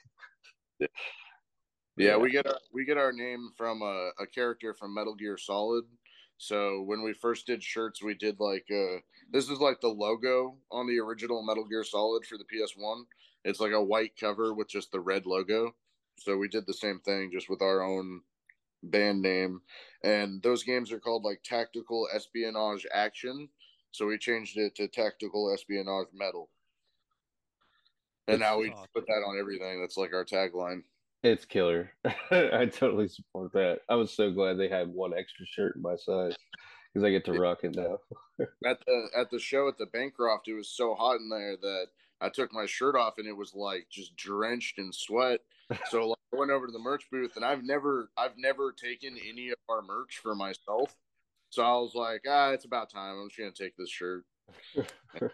Speaker 2: yeah, yeah we get our we get our name from a, a character from metal gear solid so when we first did shirts we did like uh this is like the logo on the original metal gear solid for the ps1 it's like a white cover with just the red logo so we did the same thing just with our own band name and those games are called like tactical espionage action so we changed it to tactical espionage metal and now we
Speaker 1: Awesome.
Speaker 2: put that on everything that's like our tagline
Speaker 3: It's killer. I totally support that. I was so glad they had one extra shirt in my size because I get to rock it now.
Speaker 2: at the at the show at the Bancroft, it was so hot in there that I took my shirt off and it was like just drenched in sweat. So like, I went over to the merch booth and I've never I've never taken any of our merch for myself. So I was like, ah, it's about time. I'm just gonna take this shirt.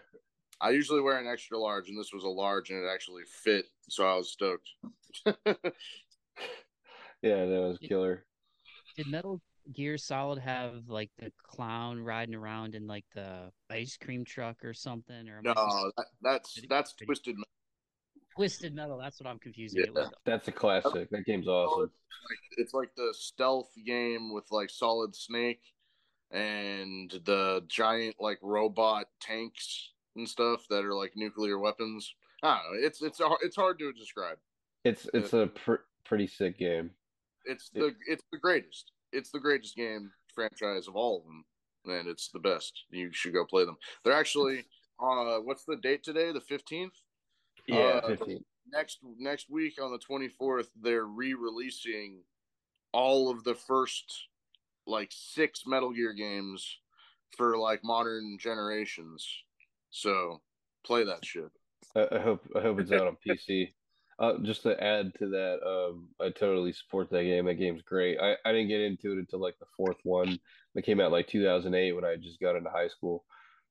Speaker 2: I usually wear an extra large, and this was a large, and it actually fit. So I was stoked.
Speaker 3: Yeah, that was killer.
Speaker 1: Did Metal Gear Solid have like the clown riding around in like the ice cream truck or something? Or am I
Speaker 2: no, that, that's that's twisted. Metal.
Speaker 1: Twisted Metal. That's what I'm confusing it
Speaker 2: Yeah.
Speaker 1: with.
Speaker 3: That's a classic. That game's awesome.
Speaker 2: It's like the stealth game with like Solid Snake and the giant like robot tanks and stuff that are like nuclear weapons. I don't know. It's it's it's hard to describe.
Speaker 3: It's it's a pr- pretty sick game.
Speaker 2: It's the it's the greatest. It's the greatest game franchise of all of them, and it's the best. You should go play them. They're actually uh, what's the date today? The fifteenth.
Speaker 3: Yeah,
Speaker 2: Uh,
Speaker 3: 15.
Speaker 2: Next next week on the twenty fourth, they're re-releasing all of the first like six Metal Gear games for like modern generations. So play that shit.
Speaker 3: I, I hope I hope it's out on PC. Uh, just to add to that, um, I totally support that game. That game's great. I, I didn't get into it until like the fourth one that came out like 2008 when I just got into high school.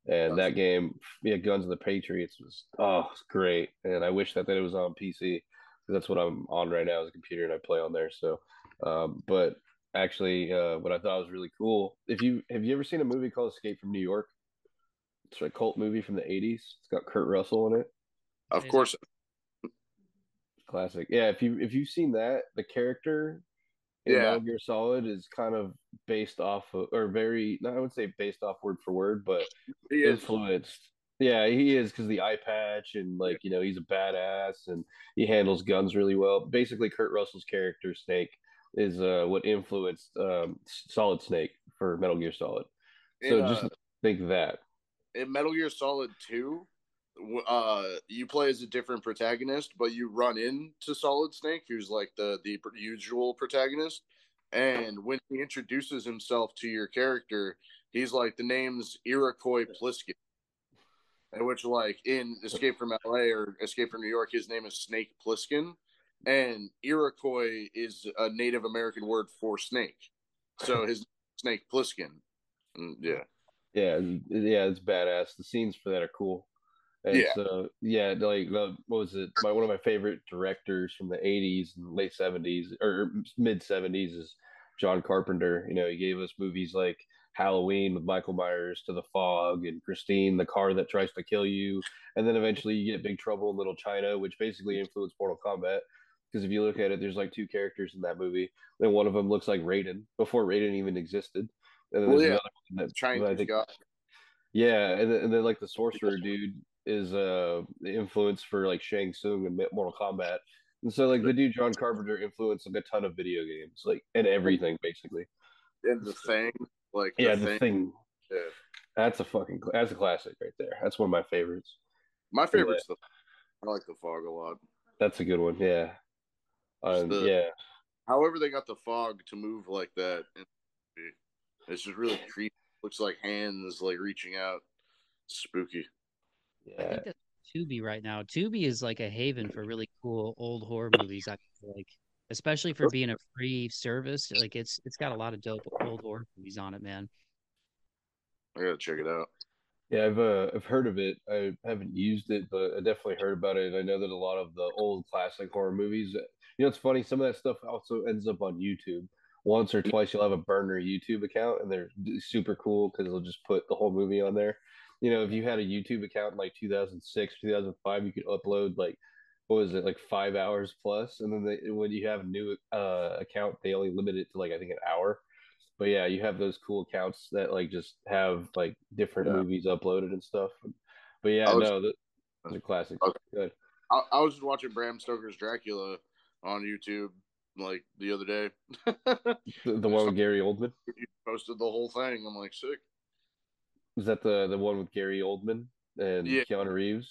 Speaker 3: And that game, yeah, Guns of the Patriots was oh, it's great. And I wish that, that it was on PC because that's what I'm on right now is a computer and I play on there. So, um, but actually, uh, what I thought was really cool. If you have you ever seen a movie called Escape from New York? It's a cult movie from the 80s. It's got Kurt Russell in it.
Speaker 2: Of course,
Speaker 3: Classic. Yeah, if you if you've seen that, the character in
Speaker 2: Yeah.
Speaker 3: Metal Gear Solid is kind of based off of, or very, no, I would say based off word for word, but influenced. Yeah, he is because the eye patch and like you know he's a badass and he handles guns really well. Basically, Kurt Russell's character Snake is uh what influenced um Solid Snake for Metal Gear Solid. So
Speaker 2: In,
Speaker 3: just
Speaker 2: uh,
Speaker 3: think that.
Speaker 2: in Metal Gear Solid 2, w- uh, you play as a different protagonist, but you run into Solid Snake, who's like the the usual protagonist. And when he introduces himself to your character, he's like, the name's Iroquois Pliskin. And which, like, in Escape from LA or Escape from New York, his name is Snake Plissken, And Iroquois is a Native American word for snake. So his Snake Pliskin. Yeah.
Speaker 3: Yeah, yeah, it's badass. The scenes for that are cool. And
Speaker 2: Yeah.
Speaker 3: so yeah, like the, what was it? My one of my favorite directors from the '80s and late '70s or mid '70s is John Carpenter. You know, he gave us movies like Halloween with Michael Myers, To the Fog, and Christine, the car that tries to kill you, and then eventually you get Big Trouble in Little China, which basically influenced Mortal Kombat. Because if you look at it, there's like two characters in that movie. And one of them looks like Raiden before Raiden even existed. And then
Speaker 2: Well,
Speaker 3: there's
Speaker 2: yeah.
Speaker 3: another one that
Speaker 2: Chinese
Speaker 3: I think
Speaker 2: guy.
Speaker 3: yeah, and then, and then like the sorcerer dude is uh the influence for like Shang Tsung and Mortal Kombat, and so like the dude John Carpenter influenced like a ton of video games, like and everything basically.
Speaker 2: And the thing, like,
Speaker 3: Yeah,
Speaker 2: the
Speaker 3: the
Speaker 2: thing.
Speaker 3: thing
Speaker 2: Yeah.
Speaker 3: that's a fucking that's a classic right there. That's one of my favorites.
Speaker 2: My favorite's the. I like the fog a lot.
Speaker 3: That's a good one. Yeah, um,
Speaker 2: the-
Speaker 3: yeah,
Speaker 2: However, they got the fog to move like that. It's just really creepy. Looks like hands like reaching out. Spooky.
Speaker 1: I think that's Tubi right now. Tubi is like a haven for really cool old horror movies. I feel like, especially for being a free service, like it's it's got a lot of dope old horror movies on it, man.
Speaker 2: I gotta check it out.
Speaker 3: Yeah, I've uh, I've heard of it. I haven't used it, but I definitely heard about it. I know that a lot of the old classic horror movies. You know, it's funny. Some of that stuff also ends up on YouTube. Once or twice, you'll have a burner YouTube account, and they're super cool because they'll just put the whole movie on there. You know, if you had a YouTube account in like 2006, 2005, you could upload like what was it, like five hours plus, and then they, when you have a new uh, account, they only limit it to like I think an hour but yeah, you have those cool accounts that like just have like different
Speaker 2: Yeah.
Speaker 3: movies uploaded and stuff. But yeah,
Speaker 2: was-
Speaker 3: no, that, those are classics.
Speaker 2: Okay.
Speaker 3: Good.
Speaker 2: I, I was just watching Bram Stoker's Dracula on YouTube like the other day.
Speaker 3: The, the one with Gary Oldman
Speaker 2: you posted the whole thing. I'm like, sick.
Speaker 3: Was that the the one with Gary Oldman and
Speaker 2: Yeah.
Speaker 3: Keanu Reeves?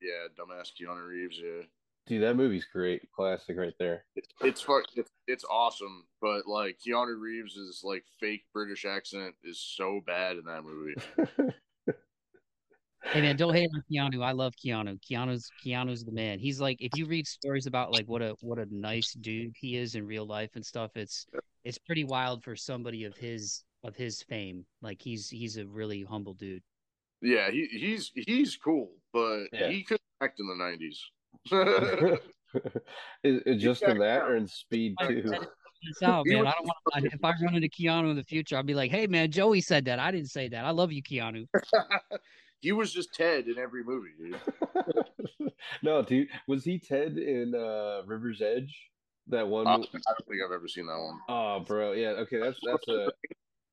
Speaker 2: Yeah, dumbass Keanu Reeves. Yeah,
Speaker 3: Dude, that movie's great, classic right there.
Speaker 2: it's it's fuck, it's, it's awesome. But like Keanu Reeves' like fake British accent is so bad in that movie.
Speaker 1: Hey man, don't hate on Keanu. I love Keanu. Keanu's Keanu's the man. He's like if you read stories about like what a what a nice dude he is in real life and stuff, it's it's pretty wild for somebody of his of his fame. Like he's he's a really humble dude.
Speaker 2: Yeah, he he's he's cool, but
Speaker 3: Yeah.
Speaker 2: he couldn't act in the nineties.
Speaker 3: is, is just in that
Speaker 2: Yeah.
Speaker 3: or in Speed too?
Speaker 1: this out, man. I don't want if I run into Keanu in the future, I'll be like, hey man, Joey said that. I didn't say that. I love you, Keanu.
Speaker 2: he was just Ted in every movie, dude.
Speaker 3: no, dude, was he Ted in uh River's Edge? That one.
Speaker 2: Uh, I don't think I've ever seen that one.
Speaker 3: Oh, bro, yeah, okay, that's that's a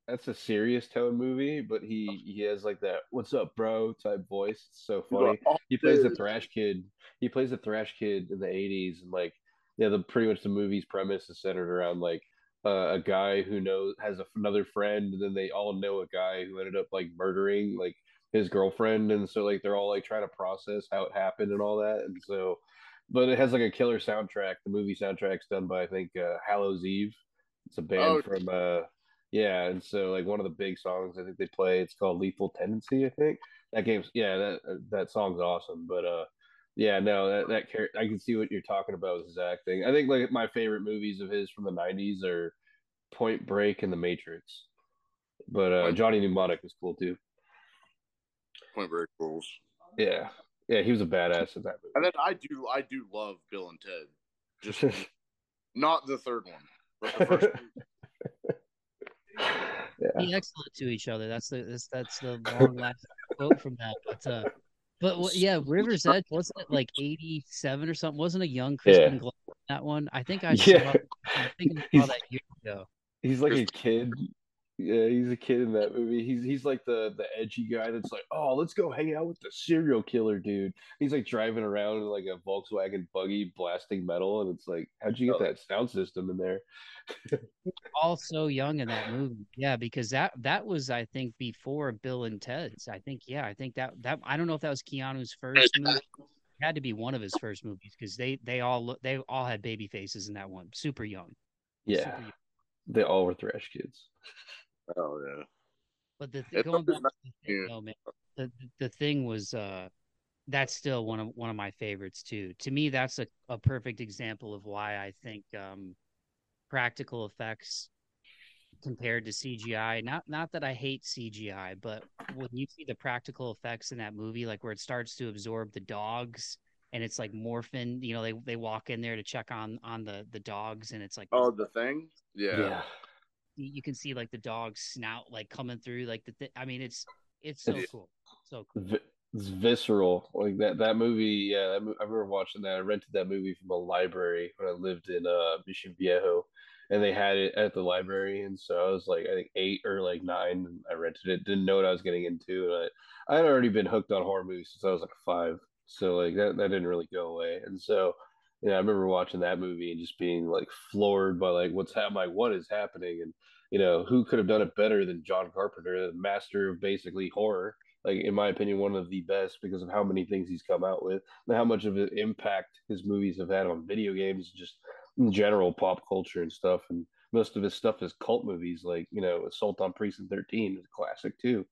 Speaker 3: that's a serious tone movie, but he he has like that "What's up, bro?" type voice. It's so funny.
Speaker 2: Oh,
Speaker 3: He plays the thrash kid. He plays the thrash kid in the '80s, and like yeah, the pretty much the movie's premise is centered around like uh, a guy who knows has a, another friend, and then they all know a guy who ended up like murdering like his girlfriend, and so like they're all like trying to process how it happened and all that, and so. But it has like a killer soundtrack. The movie soundtrack's done by I think uh, Hallows Eve. It's a band
Speaker 2: Oh.
Speaker 3: from uh yeah, and so like one of the big songs I think they play it's called Lethal Tendency. I think that game's yeah that that song's awesome. But uh yeah no that that char- I can see what you're talking about with his acting. I think like my favorite movies of his from the '90s are Point Break and The Matrix. But uh Johnny Mnemonic was cool too.
Speaker 2: Point Break rules.
Speaker 3: Yeah, yeah, he was a badass in that
Speaker 2: And then I do I do love Bill and Ted. Just not the third one, but the first one.
Speaker 3: yeah.
Speaker 1: be excellent to each other. That's the that's, that's the long last quote from that. But uh, but yeah, River's Edge wasn't it like eighty seven or something? Wasn't a young Crispin
Speaker 3: Yeah.
Speaker 1: Glover in that one? I think I
Speaker 3: Yeah.
Speaker 1: saw. I think I saw
Speaker 3: He's-
Speaker 1: that years ago.
Speaker 3: He's like a kid. Yeah, he's a kid in that movie. He's he's like the the edgy guy that's like, oh, let's go hang out with the serial killer dude. He's like driving around in like a Volkswagen buggy, blasting metal, and it's like, how'd you get
Speaker 2: Oh.
Speaker 3: that sound system in there?
Speaker 1: All so young in that movie. Yeah, because that that was I think before Bill and Ted's. I think yeah, I think that that I don't know if that was Keanu's first movie. It had to be one of his first movies because they they all look they all had baby faces in that one. Super young.
Speaker 3: Yeah,
Speaker 1: Super young.
Speaker 3: they all were thrash kids.
Speaker 2: Oh yeah.
Speaker 1: But the th- going back
Speaker 2: always
Speaker 1: to the thing, though, man, the the- the thing was uh that's still one of one of my favorites too. To me, that's a, a perfect example of why I think um practical effects compared to CGI. Not not that I hate CGI, but when you see the practical effects in that movie, like where it starts to absorb the dogs and it's like morphin, you know, they they walk in there to check on on the the dogs and it's like
Speaker 2: Oh, the thing. Yeah.
Speaker 1: you you can see like the dog's snout like coming through like the th- I mean it's it's so
Speaker 3: It's-
Speaker 1: cool. So cool.
Speaker 3: It's visceral like that that movie yeah i remember watching that i rented that movie from a library when i lived in uh mission viejo and they had it at the library and so i was like i think eight or like nine and i rented it didn't know what i was getting into and i i had already been hooked on horror movies since i was like five so like that, that didn't really go away and so yeah i remember watching that movie and just being like floored by like what's happening like what is happening and you know who could have done it better than john carpenter the master of basically horror like in my opinion, one of the best because of how many things he's come out with and how much of an impact his movies have had on video games, just in general pop culture and stuff. And most of his stuff is cult movies, like you know, Assault on Precinct Thirteen is a classic too.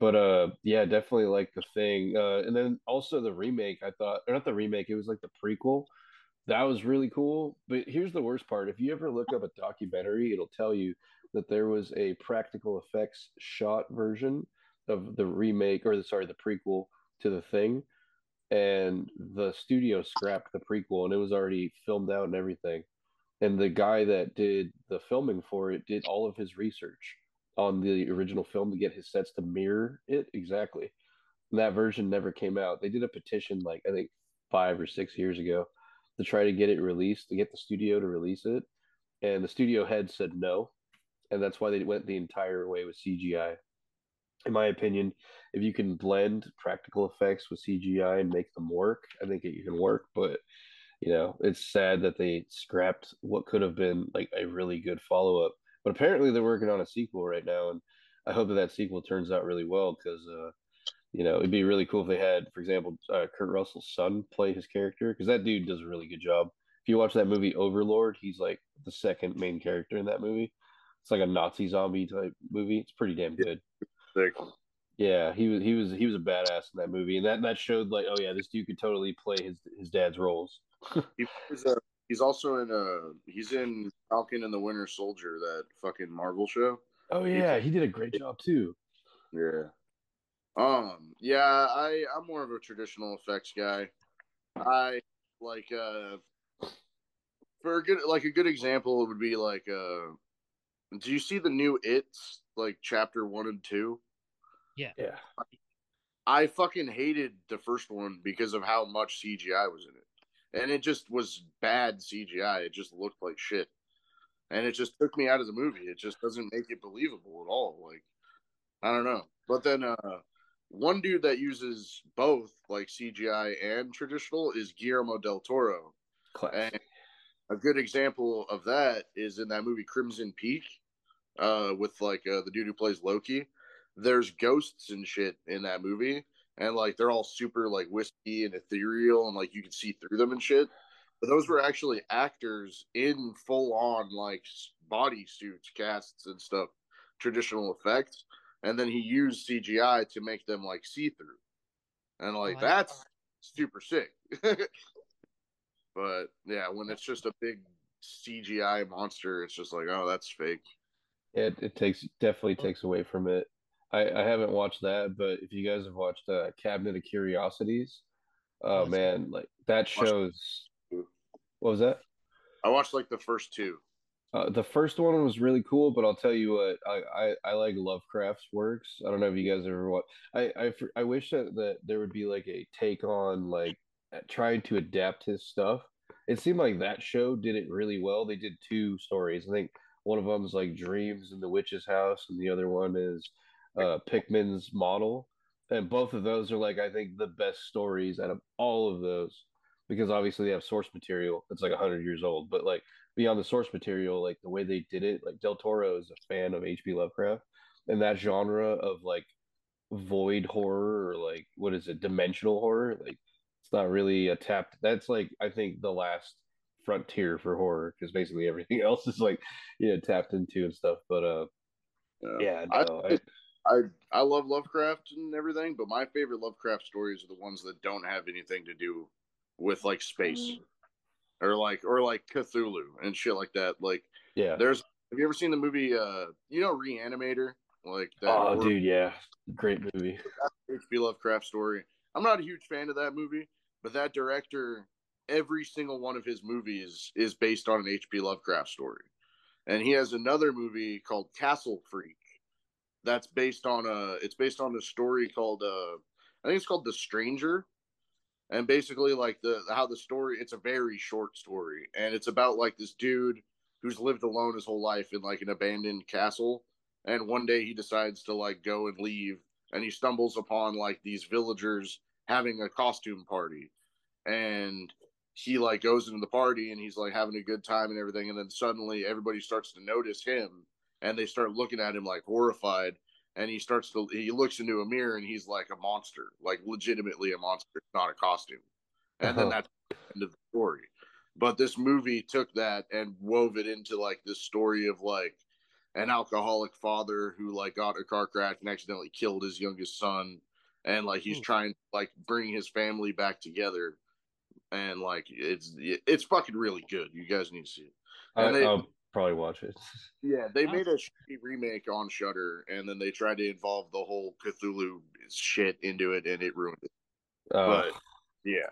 Speaker 3: But uh, yeah, definitely like the thing. Uh, and then also the remake. I thought, or not the remake. It was like the prequel. That was really cool. But here's the worst part: if you ever look up a documentary, it'll tell you that there was a practical effects shot version of the remake or the sorry the prequel to the thing and the studio scrapped the prequel and it was already filmed out and everything and the guy that did the filming for it did all of his research on the original film to get his sets to mirror it exactly and that version never came out they did a petition like i think five or six years ago to try to get it released to get the studio to release it and the studio head said no and that's why they went the entire way with cgi in my opinion, if you can blend practical effects with CGI and make them work, I think it can work. But you know, it's sad that they scrapped what could have been like a really good follow up. But apparently, they're working on a sequel right now, and I hope that that sequel turns out really well because uh, you know it'd be really cool if they had, for example, uh, Kurt Russell's son play his character because that dude does a really good job. If you watch that movie Overlord, he's like the second main character in that movie. It's like a Nazi zombie type movie. It's pretty damn good.
Speaker 2: Sick.
Speaker 3: Yeah, he was he was he was a badass in that movie, and that that showed like, oh yeah, this dude could totally play his his dad's roles.
Speaker 2: He was, uh, he's also in uh he's in Falcon and the Winter Soldier, that fucking Marvel show.
Speaker 3: Oh yeah, he did a great job too.
Speaker 2: Yeah. Um. Yeah. I I'm more of a traditional effects guy. I like uh for a good like a good example would be like uh do you see the new It's like chapter one and two?
Speaker 3: Yeah, Yeah.
Speaker 2: I fucking hated the first one because of how much CGI was in it. And it just was bad CGI. It just looked like shit. And it just took me out of the movie. It just doesn't make it believable at all. Like I don't know. But then uh one dude that uses both like CGI and traditional is Guillermo del Toro.
Speaker 3: classic.
Speaker 2: And a good example of that is in that movie Crimson Peak, uh, with like uh, the dude who plays Loki. There's ghosts and shit in that movie, and like they're all super like wispy and ethereal, and like you can see through them and shit. But those were actually actors in full on like body suits, casts, and stuff, traditional effects, and then he used CGI to make them like see through, and like
Speaker 1: Oh, I-
Speaker 2: that's super sick. but yeah, when it's just a big CGI monster, it's just like, oh, that's fake.
Speaker 3: It it takes definitely takes away from it. I I haven't watched that, but if you guys have watched uh, Cabinet of Curiosities, oh
Speaker 1: Oh, it's-
Speaker 3: man, like that shows. What was that?
Speaker 2: I watched like the first two.
Speaker 3: Uh, the first one was really cool, but I'll tell you what, I, I, I like Lovecraft's works. I don't know if you guys ever watch. I, I, I wish that, that there would be like a take on like trying to adapt his stuff. It seemed like that show did it really well. They did two stories. I think one of them is like Dreams in the Witch's House, and the other one is uh, Pickman's Model. And both of those are like I think the best stories out of all of those because obviously they have source material that's like 100 years old but like beyond the source material like the way they did it like del toro is a fan of hp lovecraft and that genre of like void horror or like what is it dimensional horror like it's not really a tapped that's like i think the last frontier for horror because basically everything else is like you know tapped into and stuff but uh yeah.
Speaker 2: I,
Speaker 3: no, I,
Speaker 2: I I love Lovecraft and everything, but my favorite Lovecraft stories are the ones that don't have anything to do with like space or like or like Cthulhu and shit like that. Like
Speaker 3: yeah
Speaker 2: there's have you ever seen the movie uh you know Reanimator? Like that
Speaker 3: oh
Speaker 2: horror-
Speaker 3: dude yeah great movie
Speaker 2: H.P. Lovecraft story. I'm not a huge fan of that movie, but that director, every single one of his movies is based on an H.P. Lovecraft story. And he has another movie called Castle Freak that's based on a it's based on a story called uh I think it's called The Stranger. And basically like the how the story it's a very short story and it's about like this dude who's lived alone his whole life in like an abandoned castle and one day he decides to like go and leave and he stumbles upon like these villagers having a costume party and he like goes into the party and he's like having a good time and everything and then suddenly everybody starts to notice him and they start looking at him like horrified and he starts to he looks into a mirror and he's like a monster like legitimately a monster not a costume. And then
Speaker 3: Uh-huh.
Speaker 2: that's the end of the story. But this movie took that and wove it into like this story of like an alcoholic father who like got a car crash and accidentally killed his youngest son. And like he's
Speaker 1: Hmm.
Speaker 2: trying to like bring his family back together. And like it's it's fucking really good. You guys need to see it.
Speaker 3: I,
Speaker 2: they-
Speaker 3: i'll probably watch it
Speaker 2: yeah they
Speaker 1: Oh.
Speaker 2: made a shitty remake on shutter and then they tried to involve the whole cthulhu shit into it and it ruined it
Speaker 3: uh,
Speaker 2: but yeah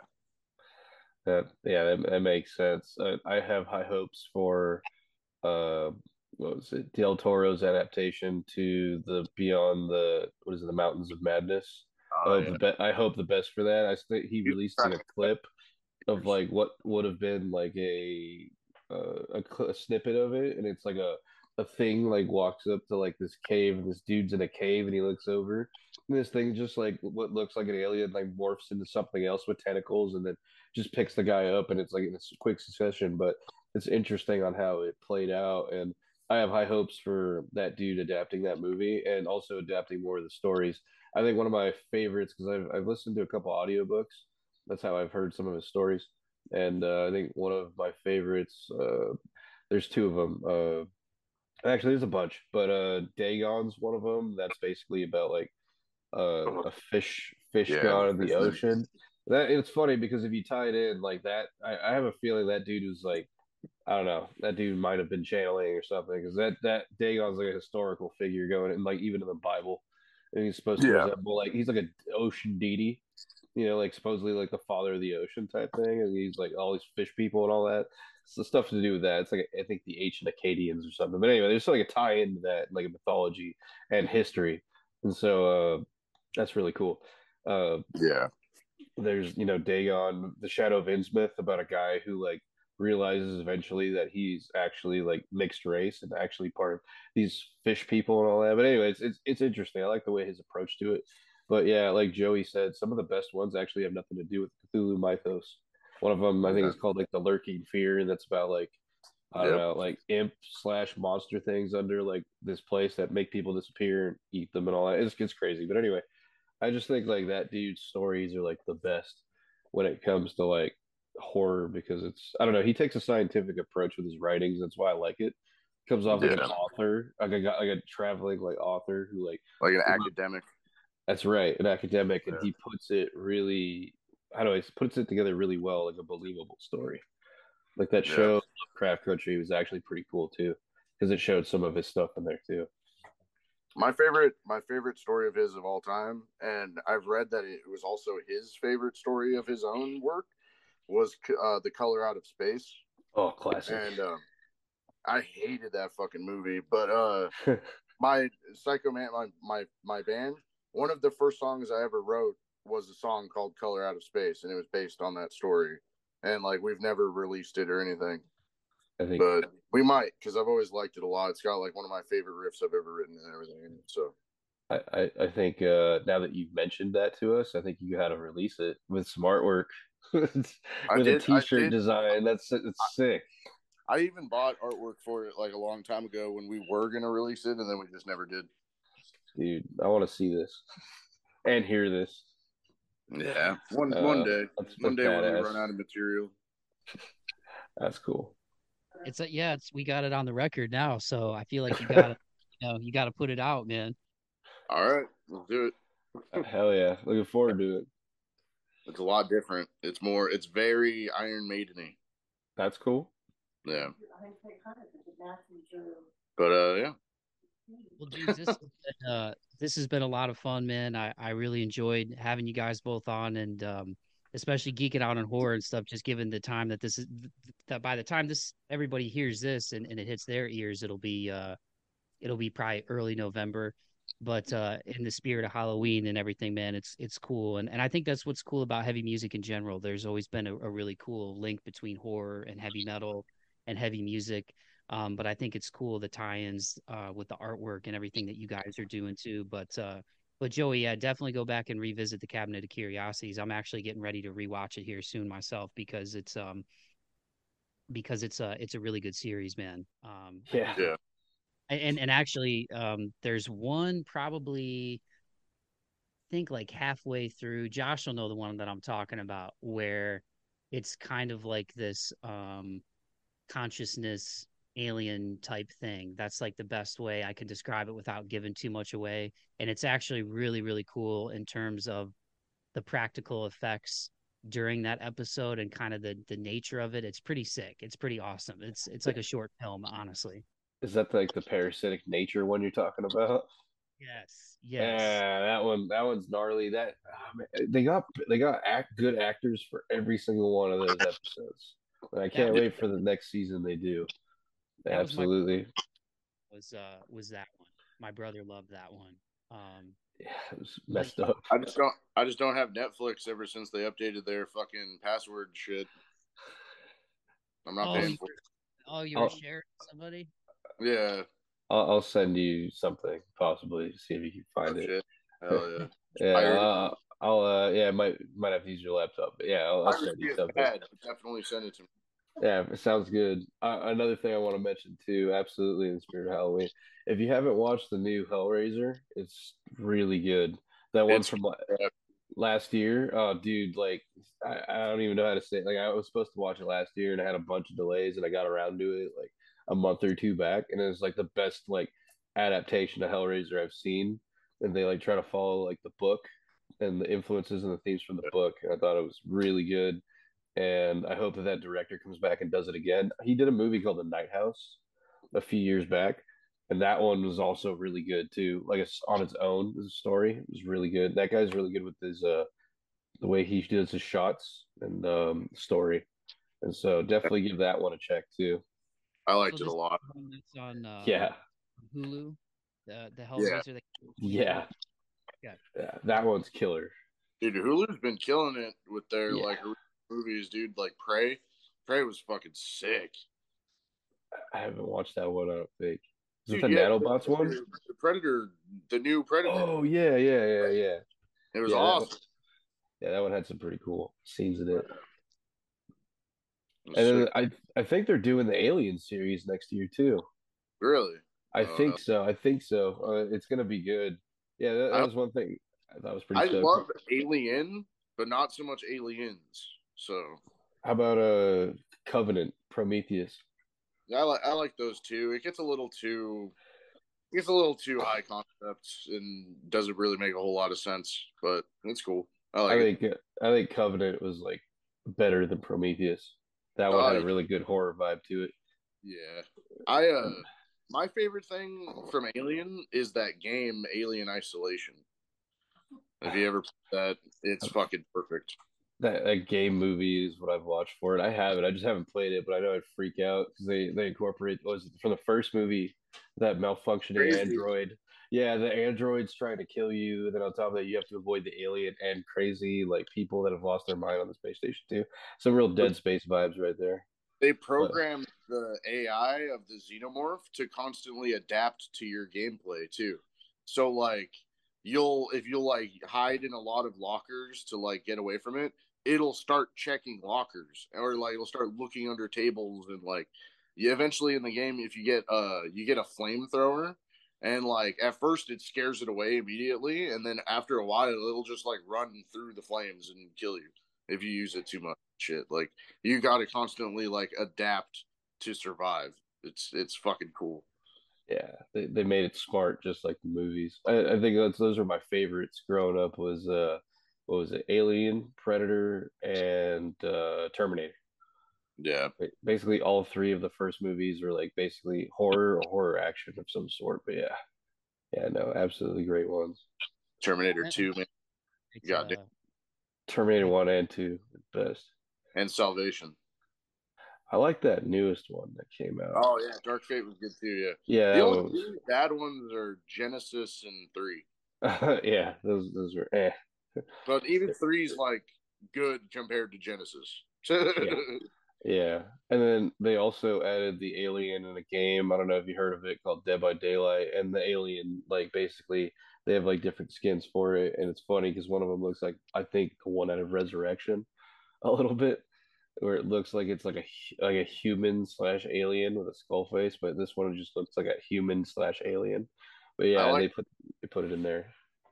Speaker 3: That yeah, that, that makes sense. I, I have high hopes for uh what was it? Del Toro's adaptation to the Beyond the what is it, the Mountains of Madness. I
Speaker 2: uh,
Speaker 3: hope the be- I hope the best for that. I think he released like a clip of like what would have been like a a, a snippet of it, and it's like a a thing like walks up to like this cave, and this dude's in a cave, and he looks over, and this thing just like what looks like an alien like morphs into something else with tentacles, and then just picks the guy up, and it's like in a quick succession. But it's interesting on how it played out, and I have high hopes for that dude adapting that movie and also adapting more of the stories. I think one of my favorites because I've I've listened to a couple audiobooks. That's how I've heard some of his stories, and uh, I think one of my favorites. Uh, there's two of them. Uh, actually, there's a bunch, but uh, Dagon's one of them. That's basically about like uh, a fish fish
Speaker 2: Yeah,
Speaker 3: god in the ocean. That it's funny because if you tie it in like that, I, I have a feeling that dude was like I don't know. That dude might have been channeling or something because that that Dagon's like a historical figure going and like even in the Bible, and he's supposed to
Speaker 2: Yeah.
Speaker 3: resemble like he's like an ocean deity, you know, like supposedly like the father of the ocean type thing, and he's like all these fish people and all that. So stuff to do with that. It's like I think the ancient Akkadians or something. But anyway, there's like a tie into that, like a mythology and history, and so uh, that's really cool. Uh,
Speaker 2: yeah
Speaker 3: there's you know Dagon, the Shadow of Innsmouth, about a guy who like realizes eventually that he's actually like mixed race and actually part of these fish people and all that. But anyway, it's it's, it's interesting. I like the way his approach to it. But yeah, like Joey said, some of the best ones actually have nothing to do with Cthulhu mythos. One of them, I think,
Speaker 2: Yeah.
Speaker 3: is called like the Lurking Fear, and that's about like I don't
Speaker 2: Yep.
Speaker 3: know, like imp slash monster things under like this place that make people disappear and eat them and all that. It's it's crazy, but anyway, I just think like that dude's stories are like the best when it comes to like horror because it's I don't know. He takes a scientific approach with his writings. That's why I like it. Comes off like an author, like a like a traveling like author who like
Speaker 2: Like an academic.
Speaker 3: That's right, an academic, and he puts it really, how do I puts it together really well, like a believable story. Like that
Speaker 2: Yeah.
Speaker 3: show, Craft Country, was actually pretty cool too, because it showed some of his stuff in there too.
Speaker 2: My favorite, my favorite story of his of all time, and I've read that it was also his favorite story of his own work, was uh, the Color Out of Space,
Speaker 3: Oh, classic.
Speaker 2: and um, I hated that fucking movie. But uh, my Psycho Man, my my my band, one of the first songs I ever wrote was a song called "Color Out of Space," and it was based on that story. And like we've never released it or anything,
Speaker 3: I think
Speaker 2: but we might because I've always liked it a lot. It's got like one of my favorite riffs I've ever written and everything. So
Speaker 3: I, I, I think uh, now that you've mentioned that to us, I think you got to release it with some artwork, with
Speaker 2: I
Speaker 3: a
Speaker 2: did- I
Speaker 3: T-shirt design. That's it's sick.
Speaker 2: I even bought artwork for it like a long time ago when we were gonna release it, and then we just never did.
Speaker 3: Dude, I want to see this and hear this.
Speaker 2: Yeah, one
Speaker 3: Uh,
Speaker 2: one day, one day when we run out of material.
Speaker 3: That's cool.
Speaker 1: It's a, yeah, it's we got it on the record now, so I feel like you gotta, you know, you gotta put it out, man.
Speaker 2: All right, let's do it.
Speaker 3: Uh, Hell yeah. Looking forward to it.
Speaker 2: It's a lot different. It's more. It's very Iron Maideny.
Speaker 3: That's cool.
Speaker 2: Yeah, but uh, yeah,
Speaker 1: Well, dudes, this has been, uh, this has been a lot of fun, man. I, I really enjoyed having you guys both on, and um, especially geeking out on horror and stuff. Just given the time that this is, that by the time this everybody hears this and, and it hits their ears, it'll be uh, it'll be probably early November. But uh, in the spirit of Halloween and everything, man, it's it's cool, and and I think that's what's cool about heavy music in general. There's always been a, a really cool link between horror and heavy metal and heavy music. Um, but I think it's cool the tie-ins uh, with the artwork and everything that you guys are doing too. But uh, but Joey, yeah, definitely go back and revisit the Cabinet of Curiosities. I'm actually getting ready to rewatch it here soon myself because it's um because it's a it's a really good series, man. Um,
Speaker 3: Yeah.
Speaker 2: yeah.
Speaker 1: and and actually, um, there's one probably I think like halfway through. Josh will know the one that I'm talking about, where it's kind of like this um consciousness alien type thing. That's like the best way I can describe it without giving too much away. And it's actually really, really cool in terms of the practical effects during that episode and kind of the the nature of it. It's pretty sick. It's pretty awesome. It's it's like a short film, honestly.
Speaker 3: Is that like the parasitic nature one you're talking about?
Speaker 1: Yes. Yes.
Speaker 3: Yeah, that one. That one's gnarly. That ah, they got they got act good actors for every single one of those episodes. And I can't wait for the next season they do.
Speaker 1: That was my-
Speaker 3: Absolutely.
Speaker 1: Was uh was that one. My brother loved that one. Um
Speaker 3: Yeah, it was messed up.
Speaker 2: I just don't. I just don't have Netflix ever since they updated their fucking password shit. I'm not
Speaker 1: Oh,
Speaker 2: paying
Speaker 1: you-
Speaker 2: for it.
Speaker 1: oh, you were
Speaker 3: Oh.
Speaker 1: sharing with somebody?
Speaker 2: Yeah.
Speaker 3: I'll, I'll send you something possibly see if you can
Speaker 2: Oh,
Speaker 3: find it.
Speaker 2: shit. Hell yeah.
Speaker 3: Yeah, uh, I'll. Uh, yeah, might might have to use your laptop, but yeah, I'll, I'll send you something.
Speaker 2: bad, definitely send it to me.
Speaker 3: Yeah, it sounds good. Uh, another thing I want to mention too, absolutely in the spirit of Halloween. If you haven't watched the new Hellraiser, it's really good. That one
Speaker 2: It's-
Speaker 3: from la- last year, oh dude, like I, I don't even know how to say it. Like I was supposed to watch it last year, and I had a bunch of delays, and I got around to it like a month or two back, and it was like the best like adaptation of Hellraiser I've seen. And they like try to follow like the book and the influences and the themes from the book. I thought it was really good and I hope that that director comes back and does it again. He did a movie called The Night House a few years back, and that one was also really good too. Like it's on its own as a story, it was really good. That guy's really good with his uh the way he does his shots and um story, and so definitely give that one a check too.
Speaker 2: I liked
Speaker 1: So
Speaker 2: it a lot.
Speaker 1: One that's on uh,
Speaker 3: Yeah,
Speaker 1: Hulu. The the Hellraiser. that-
Speaker 3: yeah,
Speaker 1: Yeah.
Speaker 3: yeah. That one's killer.
Speaker 2: Dude, Hulu's been killing it with their
Speaker 3: Yeah.
Speaker 2: like movies, dude. Like Prey. Prey was fucking sick.
Speaker 3: I haven't watched that one. I don't think. Is it
Speaker 2: Dude,
Speaker 3: the
Speaker 2: yeah,
Speaker 3: Nanobots one?
Speaker 2: The Predator, the new Predator.
Speaker 3: Oh yeah, yeah, yeah, yeah.
Speaker 2: it was
Speaker 3: yeah, that
Speaker 2: awesome.
Speaker 3: Yeah, that one had some pretty cool scenes in it. And then I I think they're doing the Alien series next year too.
Speaker 2: Really?
Speaker 3: I oh, think so. I think so. Uh, it's gonna be good. Yeah, that, that was one thing I thought was pretty.
Speaker 2: I stoked. love Alien, but not so much Aliens. So
Speaker 3: how about uh Covenant, Prometheus?
Speaker 2: I like I like those two. It gets a little too it's a little too high concept and doesn't really make a whole lot of sense, but it's cool. I like
Speaker 3: I think it. I think Covenant was like better than Prometheus. That one uh, had a really good horror vibe to it.
Speaker 2: Yeah. I uh my favorite thing from Alien is that game Alien Isolation. Have you ever played that? It's fucking perfect
Speaker 3: that, that game movie is what I've watched for it. I have it. I just haven't played it, but I know I'd freak out because they they incorporate was from the first movie that malfunctioning Crazy. android. Yeah, the android's trying to kill you. And then on top of that, you have to avoid the alien and crazy like people that have lost their mind on the space station too. Some real Dead Space vibes right there.
Speaker 2: They programmed but, the AI of the xenomorph to constantly adapt to your gameplay too. So like you'll if you'll like hide in a lot of lockers to like get away from it, it'll start checking lockers or like it'll start looking under tables and like you eventually in the game if you get uh you get a flamethrower and like at first it scares it away immediately and then after a while it'll just like run through the flames and kill you if you use it too much shit. Like you got to constantly like adapt to survive. It's it's fucking cool.
Speaker 3: Yeah they, they made it smart just like the movies. I, I think that's those are my favorites growing up was uh what was it? Alien, Predator, and uh, Terminator.
Speaker 2: Yeah.
Speaker 3: Basically, all three of the first movies are like basically horror or horror action of some sort. But yeah, yeah, no, absolutely great ones.
Speaker 2: Terminator Two, man.
Speaker 3: Yeah, uh, Terminator One and Two, best.
Speaker 2: And Salvation.
Speaker 3: I like that newest one that came out.
Speaker 2: Oh yeah, Dark Fate was good too. Yeah.
Speaker 3: Yeah.
Speaker 2: The only was... bad ones are Genesis and Three.
Speaker 3: yeah, those those are eh
Speaker 2: but even three's like good compared to Genesis.
Speaker 3: yeah. yeah. And then they also added the alien in a game. I don't know if you heard of it called Dead by Daylight. And the alien, like basically, they have like different skins for it. And it's funny because one of them looks like, I think, the one out of Resurrection a little bit, where it looks like it's like a like a human slash alien with a skull face. But this one just looks like a human slash alien. But yeah, like, they put they put it in there.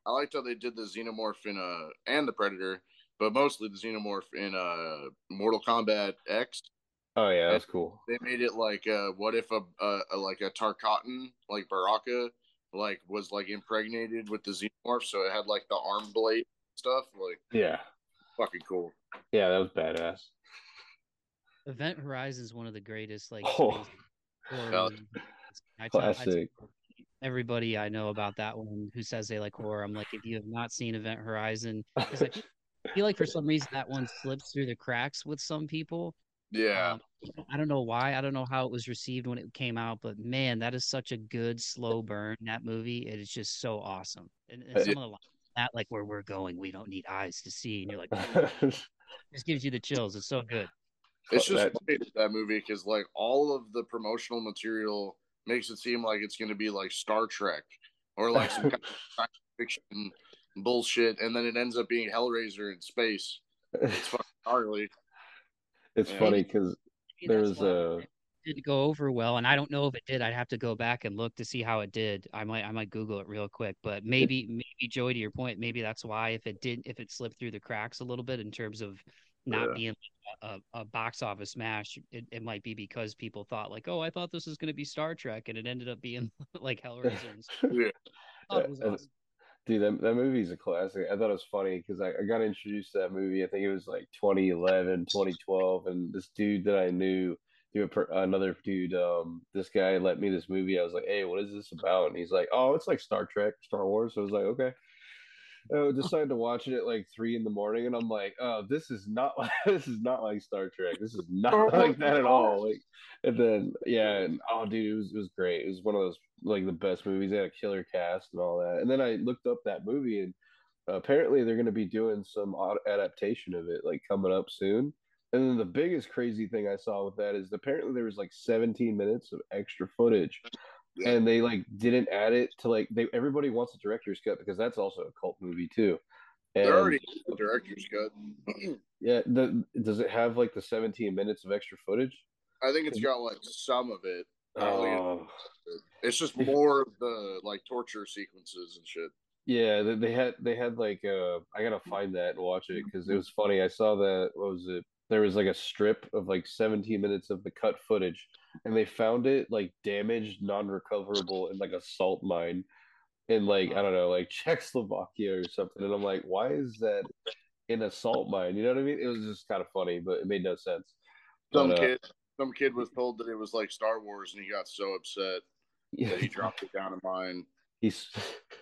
Speaker 2: I liked how they did the xenomorph in uh and the predator, but mostly the xenomorph in uh Mortal Kombat X.
Speaker 3: Oh yeah, that's cool.
Speaker 2: They made it like uh what if a, a, a like a Tarkatan like Baraka like was like impregnated with the xenomorph, so it had like the arm blade stuff. Like
Speaker 3: yeah,
Speaker 2: fucking cool.
Speaker 3: Yeah, that was badass.
Speaker 1: Event Horizon is one of the greatest like oh.
Speaker 3: Classic
Speaker 1: everybody I know about that one who says they like horror. I'm like, if you have not seen Event Horizon, because I feel like for some reason that one slips through the cracks with some people.
Speaker 2: Yeah.
Speaker 1: Um, I don't know why. I don't know how it was received when it came out, but man, that is such a good slow burn. That movie, it is just so awesome. And, and some of the that like where we're going, we don't need eyes to see, and you're like, just gives you the chills. It's so good.
Speaker 2: It's just that, that movie because like all of the promotional material makes it seem like it's going to be like Star Trek or like some kind of science fiction bullshit, and then it ends up being Hellraiser in space. It's fucking gnarly.
Speaker 3: It's yeah. funny because there's a
Speaker 1: didn't go over well, and I don't know if it did. I'd have to go back and look to see how it did. I might I might Google it real quick, but maybe maybe Joey, to your point, maybe that's why if it did if it slipped through the cracks a little bit in terms of not yeah. being a, a, box office smash, it, it might be because people thought like, oh, I thought this was going to be Star Trek, and it ended up being like Hellraiser.
Speaker 3: yeah. awesome. Dude, that, that movie's a classic. I thought it was funny because I, I got introduced to that movie. I think it was like 2011, 2012. And this dude that I knew, through another dude, um, this guy let me this movie. I was like, hey, what is this about? And he's like, oh, it's like Star Trek, Star Wars. So I was like, okay. I decided to watch it at like three in the morning, and I'm like, "Oh, this is not like this is not like Star Trek. This is not like that at all." Like, and then yeah, and oh, dude, it was it was great. It was one of those like the best movies. They had a killer cast and all that. And then I looked up that movie, and apparently they're going to be doing some adaptation of it like coming up soon. And then the biggest crazy thing I saw with that is apparently there was like 17 minutes of extra footage yeah. and they like didn't add it to like they everybody wants a director's cut because that's also a cult movie too And
Speaker 2: They're already the director's cut.
Speaker 3: yeah, the, does it have like the 17 minutes of extra footage?
Speaker 2: I think it's got like some of it. I don't think
Speaker 3: Oh,
Speaker 2: It's just more of the like torture sequences and shit.
Speaker 3: yeah. They, they had they had like uh, I gotta find that and watch it because it was funny. I saw that. What was it? There was like a strip of like 17 minutes of the cut footage, and they found it like damaged, non-recoverable in like a salt mine in like I don't know, like Czechoslovakia or something. And I'm like, why is that in a salt mine? You know what I mean? It was just kind of funny, but it made no sense.
Speaker 2: Some
Speaker 3: But, uh,
Speaker 2: kid, some kid was told that it was like Star Wars, and he got so upset that he dropped it down a mine.
Speaker 3: He's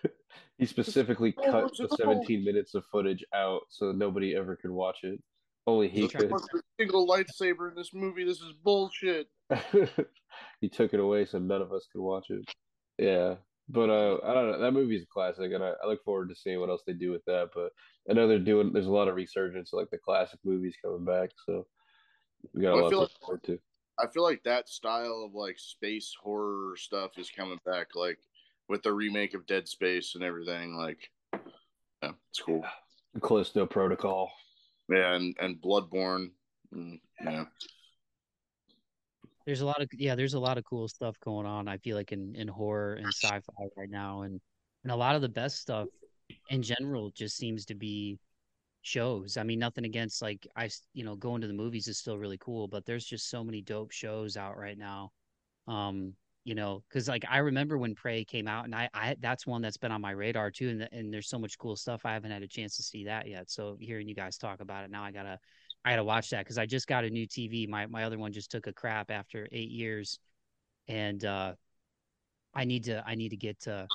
Speaker 3: he specifically
Speaker 2: Oh,
Speaker 3: cut the
Speaker 2: it called?
Speaker 3: 17 minutes of footage out so nobody ever could watch it. Only he
Speaker 2: There's
Speaker 3: could.
Speaker 2: a single lightsaber in this movie. This is bullshit.
Speaker 3: he took it away so none of us could watch it. Yeah. But uh I don't know. That movie's a classic and I, I look forward to seeing what else they do with that. But I know they're doing there's a lot of resurgence of like the classic movies coming back, so we got a
Speaker 2: Well,
Speaker 3: lot to
Speaker 2: feel
Speaker 3: look
Speaker 2: like-
Speaker 3: forward to.
Speaker 2: I feel like that style of like space horror stuff is coming back, like with the remake of Dead Space and everything. Like, yeah, it's cool.
Speaker 3: Callisto Protocol.
Speaker 2: Yeah, and and Bloodborne. Mm, yeah,
Speaker 1: There's a lot of yeah, there's a lot of cool stuff going on. I feel like in in horror and sci-fi right now, and and a lot of the best stuff in general just seems to be shows. I mean, nothing against like I you know going to the movies is still really cool, but there's just so many dope shows out right now. Um, you know, because like I remember when Prey came out, and I I that's one that's been on my radar too, and and there's so much cool stuff. I haven't had a chance to see that yet. So hearing you guys talk about it now, I gotta I had to watch that because I just got a new TV. My my other one just took a crap after eight years, and uh, I need to I need to get uh,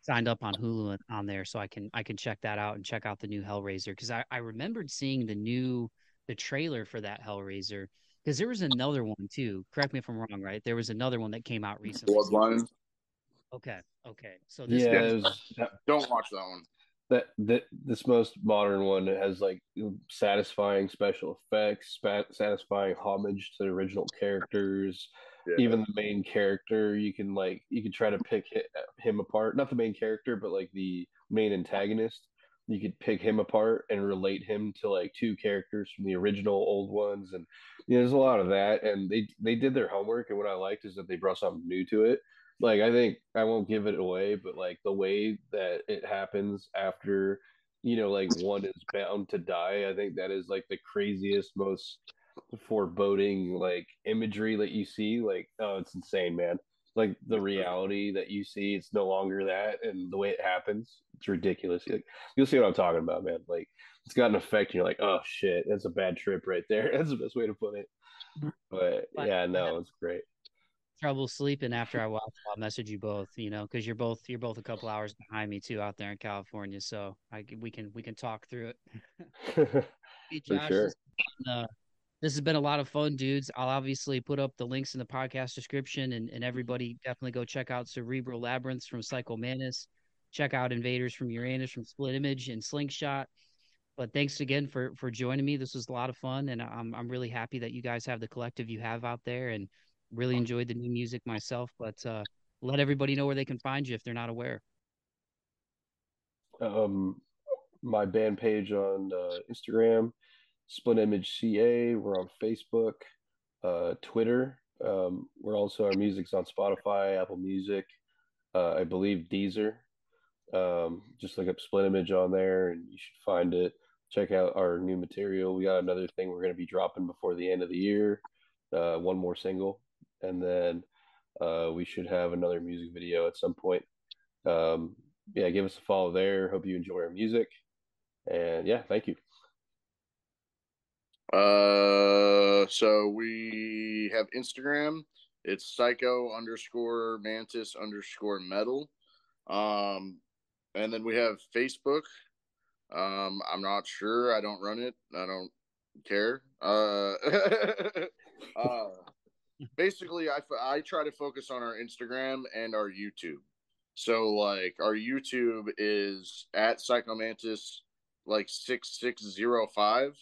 Speaker 1: signed up on Hulu and- on there so I can I can check that out and check out the new Hellraiser because I I remembered seeing the new the trailer for that Hellraiser because there was another one too. Correct me if I'm wrong, right? There was another one that came out recently.
Speaker 2: Bloodline.
Speaker 1: Okay, okay. So this
Speaker 3: Yeah,
Speaker 1: one-
Speaker 3: was,
Speaker 2: Don't watch that one.
Speaker 3: That that this most modern one has like satisfying special effects, satisfying homage to the original characters.
Speaker 2: Yeah.
Speaker 3: Even the main character, you can like you can try to pick him apart. Not the main character, but like the main antagonist. You could pick him apart and relate him to like two characters from the original old ones, and you know, there's a lot of that. And they they did their homework, and what I liked is that they brought something new to it like I think I won't give it away, but like the way that it happens after you know like one is bound to die, I think that is like the craziest, most foreboding like imagery that you see. Like oh, it's insane, man. Like the reality that you see, it's no longer that, and the way it happens, it's ridiculous. Like, you'll see what I'm talking about, man. Like it's got an effect, and you're like, oh shit, that's a bad trip right there. That's the best way to put it. Mm-hmm. But
Speaker 1: But-
Speaker 3: yeah, no, it's great.
Speaker 1: Trouble sleeping after I watch. I'll message you both, you know, because you're both you're both a couple hours behind me too out there in California. So I we can we can talk through it. Hey,
Speaker 3: For
Speaker 1: Josh,
Speaker 3: sure.
Speaker 1: this, has been, uh, this has been a lot of fun, dudes. I'll obviously put up the links in the podcast description, and, and everybody definitely go check out Cerebral Labyrinths from Psycho Mantis. Check out Invaders from Uranus from Split Image and Slingshot. But thanks again for for joining me. This was a lot of fun, and I'm I'm really happy that you guys have the collective you have out there, and really enjoyed the new music myself. But uh, let everybody know where they can find you if they're not aware.
Speaker 3: um, my band page on uh, Instagram, Split Image CA. We're on Facebook, uh, Twitter. Um, we're also our music's on Spotify, Apple Music, uh, I believe Deezer. Um, just look up Split Image on there, and you should find it. Check out our new material. We got another thing we're going to be dropping before the end of the year. Uh, one more single, and then uh, we should have another music video at some point. Um, yeah, give us a follow there. Hope you enjoy our music. And yeah, thank you.
Speaker 2: Uh, so we have Instagram. It's psycho underscore mantis underscore metal. Um, and then we have Facebook. Um, I'm not sure. I don't run it. I don't care. Uh, uh basically, I, I try to focus on our Instagram and our YouTube. So, like, our YouTube is at Psychomantis, like 6605.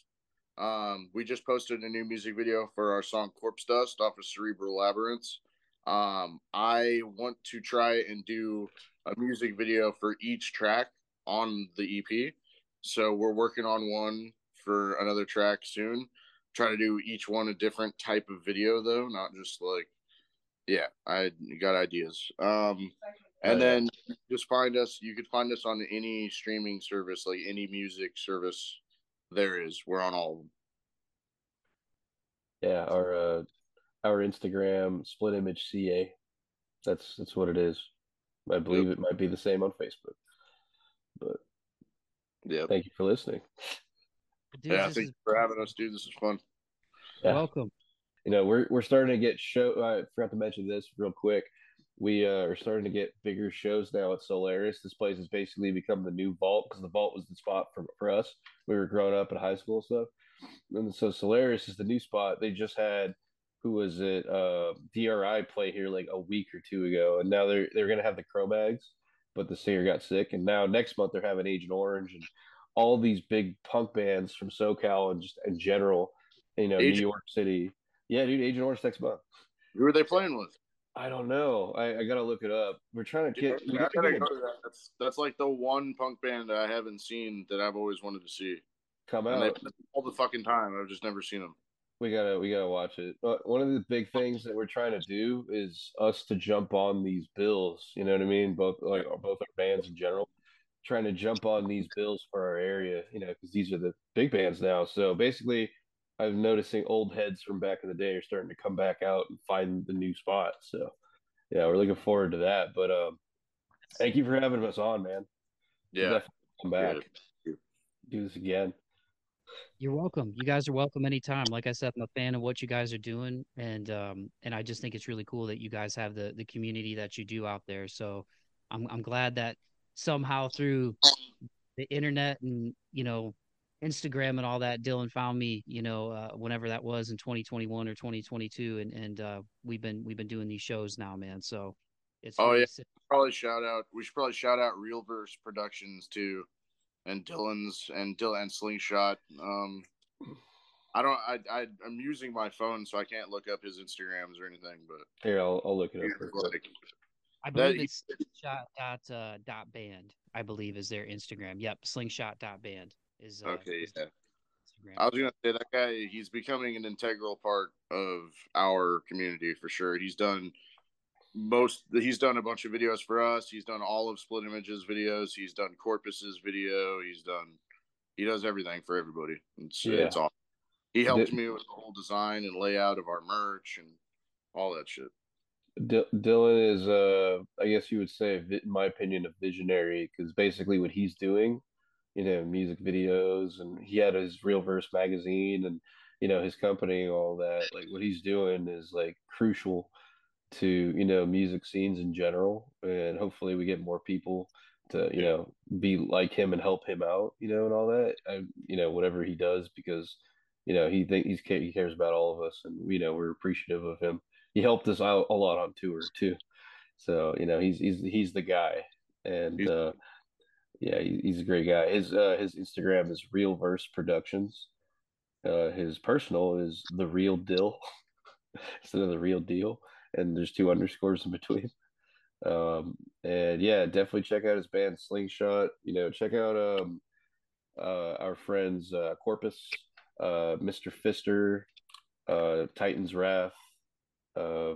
Speaker 2: Um, we just posted a new music video for our song Corpse Dust off of Cerebral Labyrinths. Um, I want to try and do a music video for each track on the EP. So we're working on one for another track soon. Try to do each one a different type of video though, not just like yeah, I got ideas. Um and then just find us you could find us on any streaming service, like any music service there is. We're on all of them.
Speaker 3: Yeah, our uh, our Instagram split image CA. That's that's what it is. I believe it might be the same on Facebook. But
Speaker 2: Yeah.
Speaker 3: thank you for listening.
Speaker 1: Dudes,
Speaker 2: Yeah,
Speaker 1: this
Speaker 2: thanks
Speaker 1: is
Speaker 2: for having us, dude. This is fun.
Speaker 3: Yeah.
Speaker 1: welcome.
Speaker 3: You know, we're we're starting to get show. I forgot to mention this real quick. We uh, are starting to get bigger shows now at Solaris. This place has basically become the new Vault because the Vault was the spot for for us. We were growing up in high school and stuff, and so Solaris is the new spot. They just had who was it? Uh, DRI play here like a week or two ago, and now they're they're gonna have the Cro-Mags, but the singer got sick, and now next month they're having Agent Orange and all these big punk bands from SoCal and just in general, you know,
Speaker 2: Agent-
Speaker 3: New York City. Yeah, dude, Agent Orange next month.
Speaker 2: Who are they playing with?
Speaker 3: I don't know. I, I gotta look it up. We're trying to get.
Speaker 2: I
Speaker 3: gotta
Speaker 2: gotta go to that. That's that's like the one punk band that I haven't seen that I've always wanted to see.
Speaker 3: come
Speaker 2: And they
Speaker 3: out.
Speaker 2: play all the fucking time. I've just never seen them.
Speaker 3: We gotta we gotta watch it. Uh, one of the big things that we're trying to do is us to jump on these bills. You know what I mean? Both like both our bands in general, trying to jump on these bills for our area. You know, because these are the big bands now. So basically, I'm noticing old heads from back in the day are starting to come back out and find the new spot. So yeah, we're looking forward to that. But um, thank you for having us on, man.
Speaker 2: Yeah.
Speaker 3: definitely come back.
Speaker 2: Yeah.
Speaker 3: Do this again.
Speaker 1: You're welcome. You guys are welcome anytime. Like I said, I'm a fan of what you guys are doing, and um, and I just think it's really cool that you guys have the the community that you do out there. So I'm I'm glad that somehow through the internet and you know Instagram and all that, Dylan found me. You know, uh, whenever that was in 2021 or 2022, and and uh, we've been we've been doing these shows now, man. So it's
Speaker 2: Oh,
Speaker 1: really
Speaker 2: yeah.
Speaker 1: sick.
Speaker 2: Probably shout out. We should probably shout out Reelverse Productions too, and Dylan's and Dylan and Slingshot. Um, I don't. I, I I'm using my phone, so I can't look up his Instagrams or anything. But
Speaker 3: Here, I'll, I'll look it up.
Speaker 2: it's like,
Speaker 1: I
Speaker 2: That-
Speaker 1: believe it's slingshot dot uh, dot band. I believe is their Instagram. Yep, slingshot dot band is uh,
Speaker 2: okay, yeah.
Speaker 1: Instagram.
Speaker 2: I was gonna say that guy. He's becoming an integral part of our community for sure. He's done most. He's done a bunch of videos for us. He's done all of Split Images videos. He's done Corpus's video. He's done. He does everything for everybody. It's
Speaker 3: Yeah.
Speaker 2: it's awesome. He helped me with the whole design and layout of our merch and all that shit.
Speaker 3: D- Dylan is, uh, I guess you would say, in my opinion, a visionary because basically what he's doing, you know, music videos, and he had his Reelverse magazine, and you know his company, all that. Like what he's doing is like crucial to you know music scenes in general, and hopefully we get more people to you know be like him and help him out, you know, and all that. I, you know, whatever he does because you know he think he's he cares about all of us, and you know we're appreciative of him he helped us out a lot on tour too. So you know he's he's he's the guy, and uh, yeah, he's a great guy. His uh, his Instagram is Reelverse Productions. Uh, his personal is the Real Dill instead of the Real Deal, and there's two underscores in between. Um, and yeah, definitely check out his band Slingshot. You know, check out um, uh, our friends uh, Corpus, uh, Mr. Fister, uh, Titan's Wrath, uh,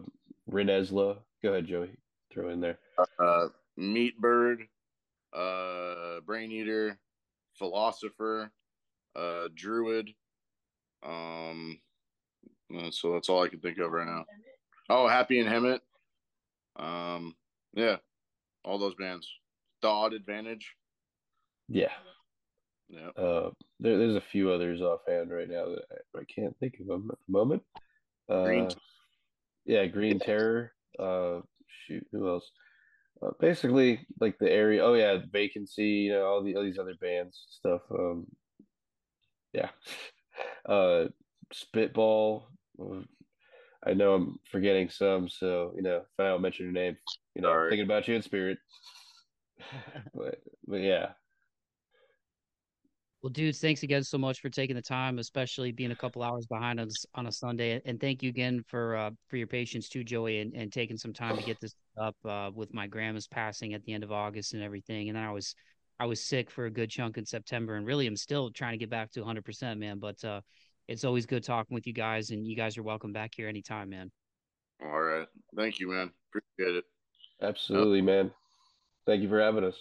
Speaker 3: Renesla. Go ahead, Joey. Throw in there.
Speaker 2: Uh, Meat Bird, uh, Brain Eater, Philosopher, uh, Druid. Um, uh, so that's all I can think of right now. Oh, Happy and Hemet. Um, yeah, all those bands. The Odd Advantage.
Speaker 3: Yeah.
Speaker 2: Yeah.
Speaker 3: Uh, there, there's a few others offhand right now that I, I can't think of them at the moment. Uh,
Speaker 2: Green
Speaker 3: yeah, Green Terror. Uh, shoot, who else? Uh, basically, like the area. Oh yeah, Vacancy. You know, all the all these other bands stuff. Um, yeah. Uh, Spitball. I know I'm forgetting some, so you know, if I don't mention your name, you know,
Speaker 2: Sorry.
Speaker 3: thinking about you in spirit. But but yeah,
Speaker 1: Well, dudes, thanks again so much for taking the time, especially being a couple hours behind us on a Sunday. And thank you again for uh, for your patience too, Joey, and, and taking some time to get this up uh, with my grandma's passing at the end of August and everything. And I was I was sick for a good chunk in September, and really, I'm still trying to get back to 100%, man. But uh, it's always good talking with you guys, and you guys are welcome back here anytime, man.
Speaker 2: All right, thank you, man. Appreciate it.
Speaker 3: Absolutely, man. Thank you for having us.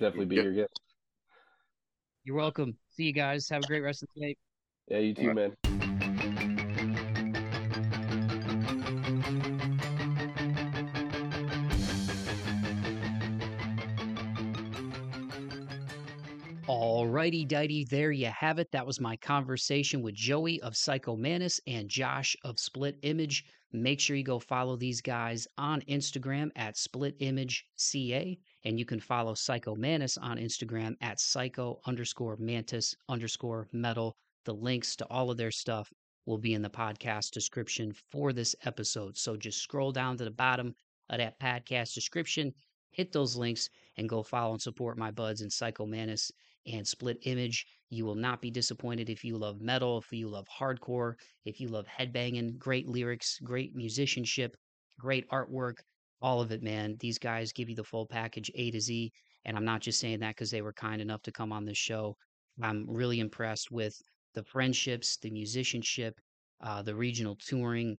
Speaker 3: Definitely be
Speaker 2: Yeah.
Speaker 3: here again.
Speaker 1: You're welcome. See you guys. Have a great rest of the day.
Speaker 3: Yeah, you too,
Speaker 2: Alright.
Speaker 3: man.
Speaker 1: Alrighty, dighty, there you have it. That was my conversation with Joey of Psycho Mantis and Josh of Split Image. Make sure you go follow these guys on Instagram at Split Image CA, and you can follow Psycho Mantis on Instagram at Psycho underscore Mantis underscore Metal. The links to all of their stuff will be in the podcast description for this episode. So just scroll down to the bottom of that podcast description, hit those links, and go follow and support my buds in Psycho Mantis and Split Image. You will not be disappointed if you love metal, if you love hardcore, if you love headbanging, great lyrics, great musicianship, great artwork, all of it, man. These guys give you the full package A to Z. And I'm not just saying that because they were kind enough to come on this show. I'm really impressed with the friendships, the musicianship, uh, the regional touring,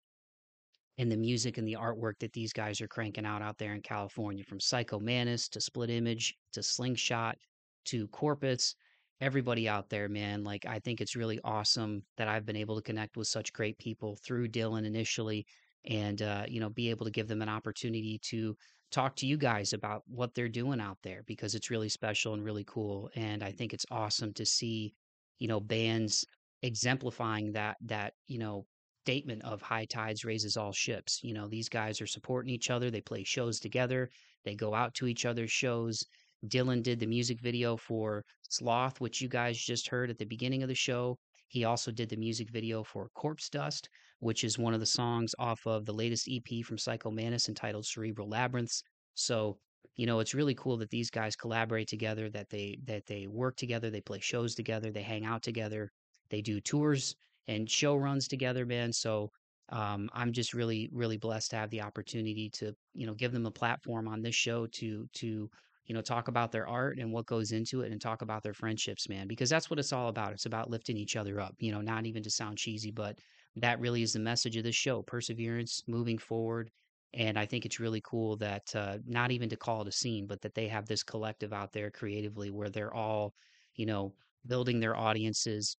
Speaker 1: and the music and the artwork that these guys are cranking out out there in California, from Psycho Mantis to Split Image to Slingshot to Corpus, everybody out there, man. Like, I think it's really awesome that I've been able to connect with such great people through Dylan initially and, uh, you know, be able to give them an opportunity to talk to you guys about what they're doing out there because it's really special and really cool. And I think it's awesome to see, you know, bands exemplifying that, that, you know, statement of high tides raises all ships. You know, these guys are supporting each other. They play shows together. They go out to each other's shows. Dylan did the music video for Sloth, which you guys just heard at the beginning of the show. He also did the music video for Corpse Dust, which is one of the songs off of the latest EP from Psycho Mantis entitled Cerebral Labyrinths. So, you know, it's really cool that these guys collaborate together, that they that they work together, they play shows together, they hang out together, they do tours and show runs together, man. So um, I'm just really, really blessed to have the opportunity to, you know, give them a platform on this show to to you know talk about their art and what goes into it and talk about their friendships man because that's what it's all about it's about lifting each other up you know not even to sound cheesy but that really is the message of this show perseverance moving forward and i think it's really cool that uh, not even to call it a scene but that they have this collective out there creatively where they're all you know building their audiences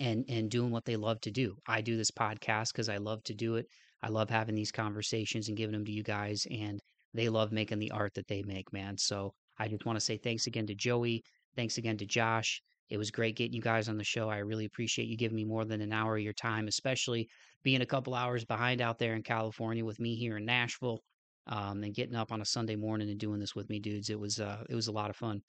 Speaker 1: and and doing what they love to do i do this podcast because i love to do it i love having these conversations and giving them to you guys and they love making the art that they make, man. So I just want to say thanks again to Joey. Thanks again to Josh. It was great getting you guys on the show. I really appreciate you giving me more than an hour of your time, especially being a couple hours behind out there in California with me here in Nashville, um, and getting up on a Sunday morning and doing this with me, dudes. It was uh, it was a lot of fun.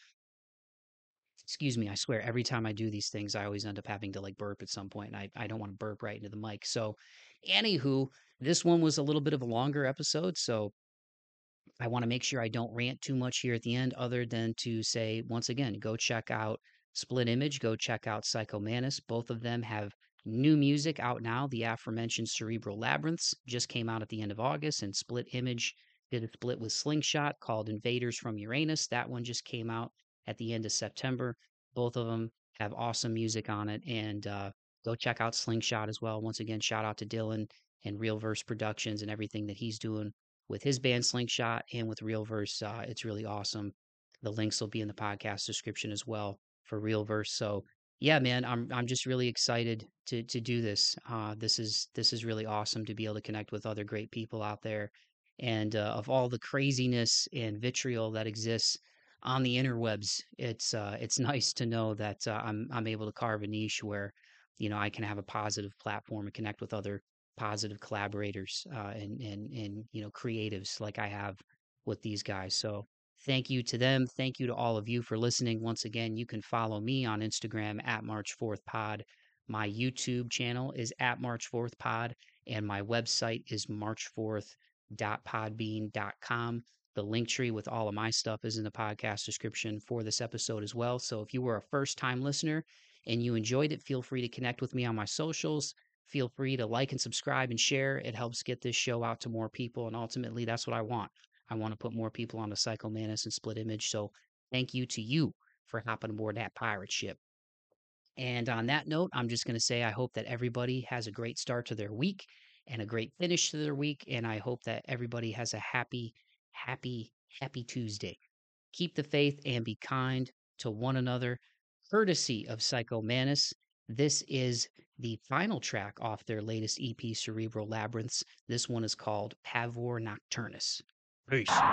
Speaker 1: Excuse me, I swear every time I do these things, I always end up having to like burp at some point, and I, I don't want to burp right into the mic. So, anywho, this one was a little bit of a longer episode, so I want to make sure I don't rant too much here at the end, other than to say, once again, go check out Split Image, go check out Psycho Mantis. Both of them have new music out now. The aforementioned Cerebral Labyrinths just came out at the end of August, and Split Image did a split with Slingshot called Invaders from Uranus. That one just came out at the end of September. Both of them have awesome music on it, and uh, go check out Slingshot as well. Once again, shout out to Dylan and Reelverse Productions and everything that he's doing with his band Slingshot and with Reelverse. Uh, it's really awesome. The links will be in the podcast description as well for Reelverse. So yeah, man, I'm I'm just really excited to to do this. Uh, this is this is really awesome to be able to connect with other great people out there, and uh, of all the craziness and vitriol that exists on the interwebs, it's uh, it's nice to know that uh, I'm I'm able to carve a niche where you know I can have a positive platform and connect with other positive collaborators uh, and and and you know creatives like I have with these guys. So thank you to them. Thank you to all of you for listening. Once again, you can follow me on Instagram at March Forth Pod. My YouTube channel is at March Forth Pod, and my website is marchforth.podbean.com. The link tree with all of my stuff is in the podcast description for this episode as well. So if you were a first time listener and you enjoyed it, feel free to connect with me on my socials feel free to like and subscribe and share. It helps get this show out to more people. And ultimately, that's what I want. I want to put more people on the Psycho Mantis and Split Image. So thank you to you for hopping aboard that pirate ship. And on that note, I'm just going to say I hope that everybody has a great start to their week and a great finish to their week. And I hope that everybody has a happy, happy, happy Tuesday. Keep the faith and be kind to one another, courtesy of Psycho Mantis. This is the final track off their latest EP, Cerebral Labyrinths. This one is called Pavor Nocturnus. Peace.